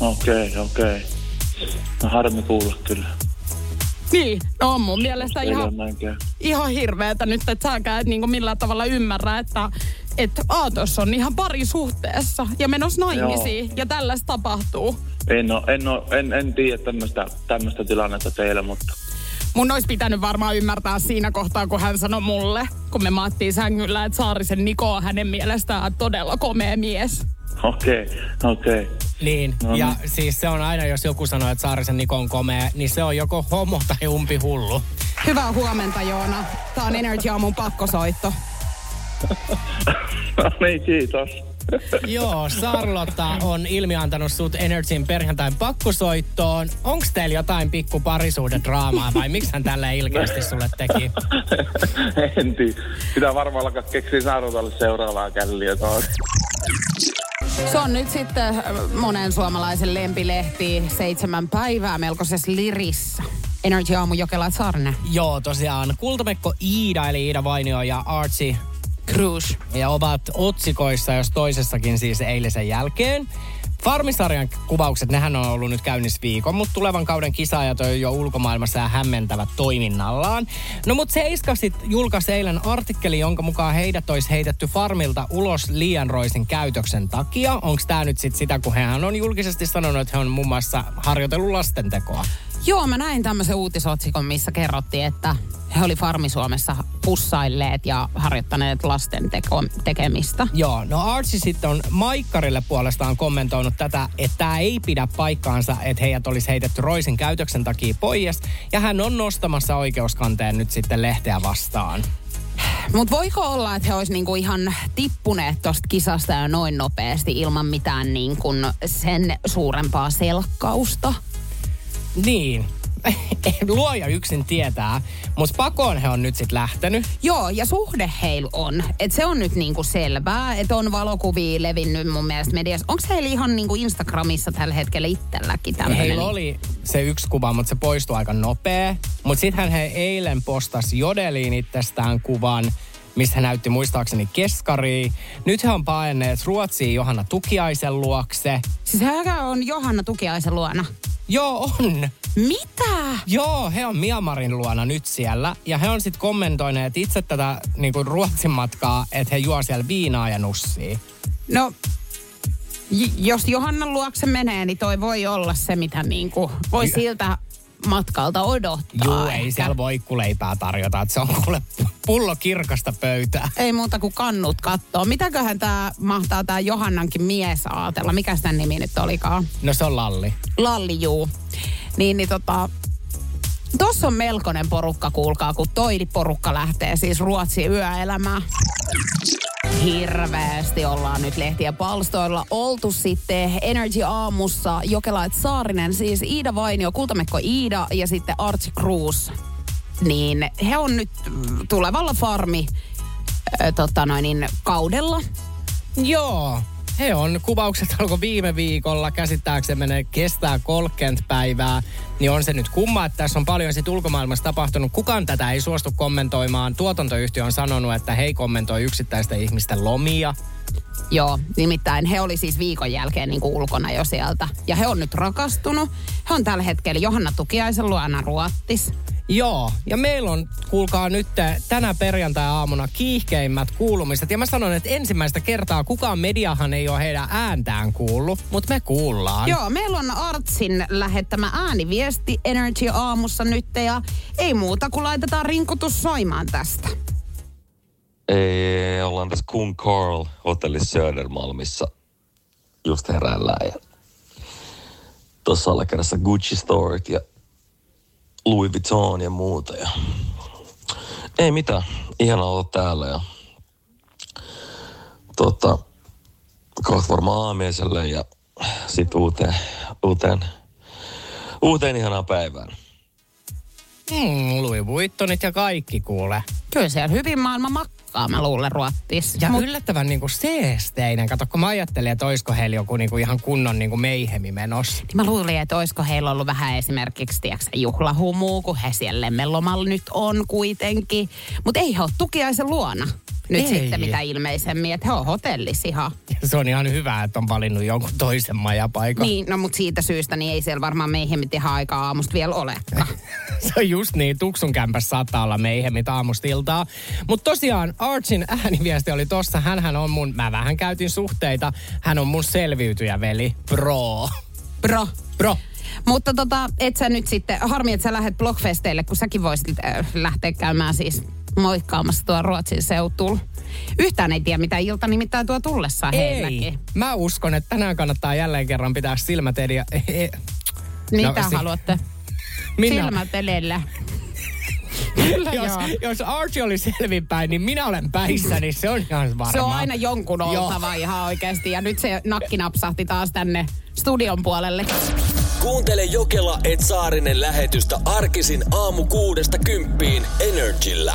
Okei, okay, okei. Okay. No harmi kuulla kyllä. Niin, no on mun mielestä Ei ihan... ihan hirveetä nyt, että säkään et niinku millään tavalla ymmärrä, että että Aatos on ihan parisuhteessa ja menossa naimisiin Joo. ja tällaista tapahtuu. En, oo, en, oo, en, en tiedä tämmöistä, tämmöistä tilannetta teille, mutta Mun olisi pitänyt varmaan ymmärtää siinä kohtaa, kun hän sanoi mulle, kun me maattiin sängyllä, että Saarisen Niko on hänen mielestään todella komea mies. okei, okay, okei. Okay. Niin, No ja niin. siis se on aina, jos joku sanoo, että Saarisen Niko on komea, niin se on joko homo tai umpi hullu. Hyvää huomenta, Joona. Tää on Energy Aamun pakkosoitto. No niin, kiitos. Joo, Sarlotta on ilmiantanut sut Energyn perjantain pakkosoittoon. Onks teillä jotain pikku parisuhdedraamaa vai miksi hän tällä ilkeästi sulle teki? en tiedä. Pitää varmaan alkaa keksiä Saarotalle seuraavaa källiä taas. Se on nyt sitten äh, monen suomalaisen lempilehti seitsemän päivää melkoisessa lirissä. Energy Aamu Jokela Saarinen. Joo, tosiaan Kultamekko Iida, eli Iida Vainio ja Archie Cruise. ja ovat otsikoissa, jos toisessakin siis eilisen jälkeen. Farmisarjan kuvaukset, nehän on ollut nyt käynnissä viikon, mutta tulevan kauden kisaajat on jo ulkomaailmassa ja hämmentävät toiminnallaan. No mutta Seiska sit julkaisi eilen artikkeli, jonka mukaan heidät olisi heitetty farmilta ulos liian roisin käytöksen takia. Onko tämä nyt sit sitä, kun hän on julkisesti sanonut, että he on muun muassa harjoitellut lastentekoa? Joo, mä näin tämmöisen uutisotsikon, missä kerrottiin, että he oli Farmi Suomessa pussailleet ja harjoittaneet lasten teko- tekemistä. Joo, no Archie sitten on Maikkarille puolestaan kommentoinut tätä, että tämä ei pidä paikkaansa, että heidät olisi heitetty roisin käytöksen takia pois. Ja hän on nostamassa oikeuskanteen nyt sitten lehteä vastaan. Mutta voiko olla, että he olisi niinku ihan tippuneet tosta kisasta jo noin nopeasti ilman mitään niinku sen suurempaa selkkausta? Niin. Luoja yksin tietää, mutta pakoon he on nyt sitten lähtenyt. Joo, ja suhde heillä on. Et se on nyt niinku selvää, että on valokuvia levinnyt mun mielestä mediassa. Onko heillä ihan niinku Instagramissa tällä hetkellä itselläkin tämmöinen? Heillä oli se yksi kuva, mutta se poistui aika nopea. Mutta sittenhän he eilen postas Jodeliin itsestään kuvan, missä näytti muistaakseni keskaria. Nyt he on paenneet Ruotsiin Johanna Tukiaisen luokse. Siis hän on Johanna Tukiaisen luona. Joo, on. Mitä? Joo, he on Miamarin luona nyt siellä. Ja he on sitten kommentoineet itse tätä niinku Ruotsin matkaa, että he juo siellä viinaa ja nussia. No, j- jos Johannan luokse menee, niin toi voi olla se, mitä niinku voi siltä matkalta odottaa. Joo, ei ehkä. siellä voi kuleipää tarjota. Että se on kuule pullo kirkasta pöytää. Ei muuta kuin kannut kattoo. Mitäköhän tämä mahtaa tämä Johannankin mies ajatella? Mikä tämän nimi nyt olikaan? No se on Lalli. Lalli, juu. Niin, niin tota... Tossa on melkoinen porukka, kuulkaa, kun toi porukka lähtee siis Ruotsin yöelämään. Hirveästi ollaan nyt lehtiä palstoilla oltu sitten Energy Aamussa. Jokelait Saarinen, siis Iida Vainio, Kultamekko Iida ja sitten Archie Cruz. Niin he on nyt tulevalla farmi ö, tota noin, kaudella. Joo. He on, kuvaukset alkoi viime viikolla, käsittääkseni menee, kestää 30 päivää, niin on se nyt kumma, että tässä on paljon sit ulkomaailmassa tapahtunut. Kukaan tätä ei suostu kommentoimaan. Tuotantoyhtiö on sanonut, että he kommentoi yksittäisten ihmisten lomia. Joo, nimittäin he oli siis viikon jälkeen niin kuin ulkona jo sieltä. Ja he on nyt rakastunut. He on tällä hetkellä Johanna Tukiaisen luona Ruottis. Joo, ja meillä on, kuulkaa nyt tänä perjantai-aamuna kiihkeimmät kuulumiset. Ja mä sanon, että ensimmäistä kertaa kukaan mediahan ei ole heidän ääntään kuullut, mutta me kuullaan. Joo, meillä on Artsin lähettämä ääniviesti Energy aamussa nyt ja ei muuta kuin laitetaan rinkutus soimaan tästä. Ei, ollaan tässä Kun Carl hotellissa Södermalmissa just heräillään ja tuossa kädessä Gucci Storet ja Louis Vuitton ja muuta. Ja... Ei mitään, ihana olla täällä ja tota, kohta varmaan aamiaiselle ja sitten uuteen, uuteen, uuteen ihanaan päivään. Mm, Louis Vuittonit ja kaikki kuule. Kyllä siellä hyvin maailma makkaa, mä luulen Ruottis. Ja Mut- yllättävän niinku seesteinen. Kato, kun mä ajattelin, että oisko heillä joku niinku ihan kunnon niinku meihemi menossa. Niin Mä luulin, että olisiko heillä ollut vähän esimerkiksi tiedätkö, juhlahumuu, kun he siellä lemmenlomalla nyt on kuitenkin. Mutta ei he ole tukiaisen luona nyt Ei. sitten mitä ilmeisemmin, että he on hotellissa ihan. Se on ihan hyvä, että on valinnut jonkun toisen majapaikan. Niin, no mutta siitä syystä niin ei siellä varmaan meihemmin tehdä aikaa aamusta vielä olekaan. Se on just niin, Tuksun kämpässä saattaa olla meihemit aamusta iltaa. Mutta tosiaan Archin ääniviesti oli tossa. Hänhän on mun, mä vähän käytin suhteita. Hän on mun selviytyjä veli. Bro. Bro. Bro. Mutta tota, et sä nyt sitten, harmi, että sä lähdet blogfesteille, kun säkin voisit äh, lähteä käymään siis moikkaamassa tuo Ruotsin seutulla. Yhtään ei tiedä, mitä ilta nimittäin tuo tullessaan Ei. heilläkin. Mä uskon, että tänään kannattaa jälleen kerran pitää silmät edia. Mitä No, si- haluatte? Minä, Silmät edellä. Kyllä jos, joo. jos Archie oli selvinpäin, niin minä olen päissä, niin se on ihan varma. Se on aina jonkun Joo. oltava ihan oikeasti. Ja nyt se nakki napsahti taas tänne studion puolelle. Kuuntele Jokela et Saarinen lähetystä arkisin aamu kuudesta kymppiin Energillä.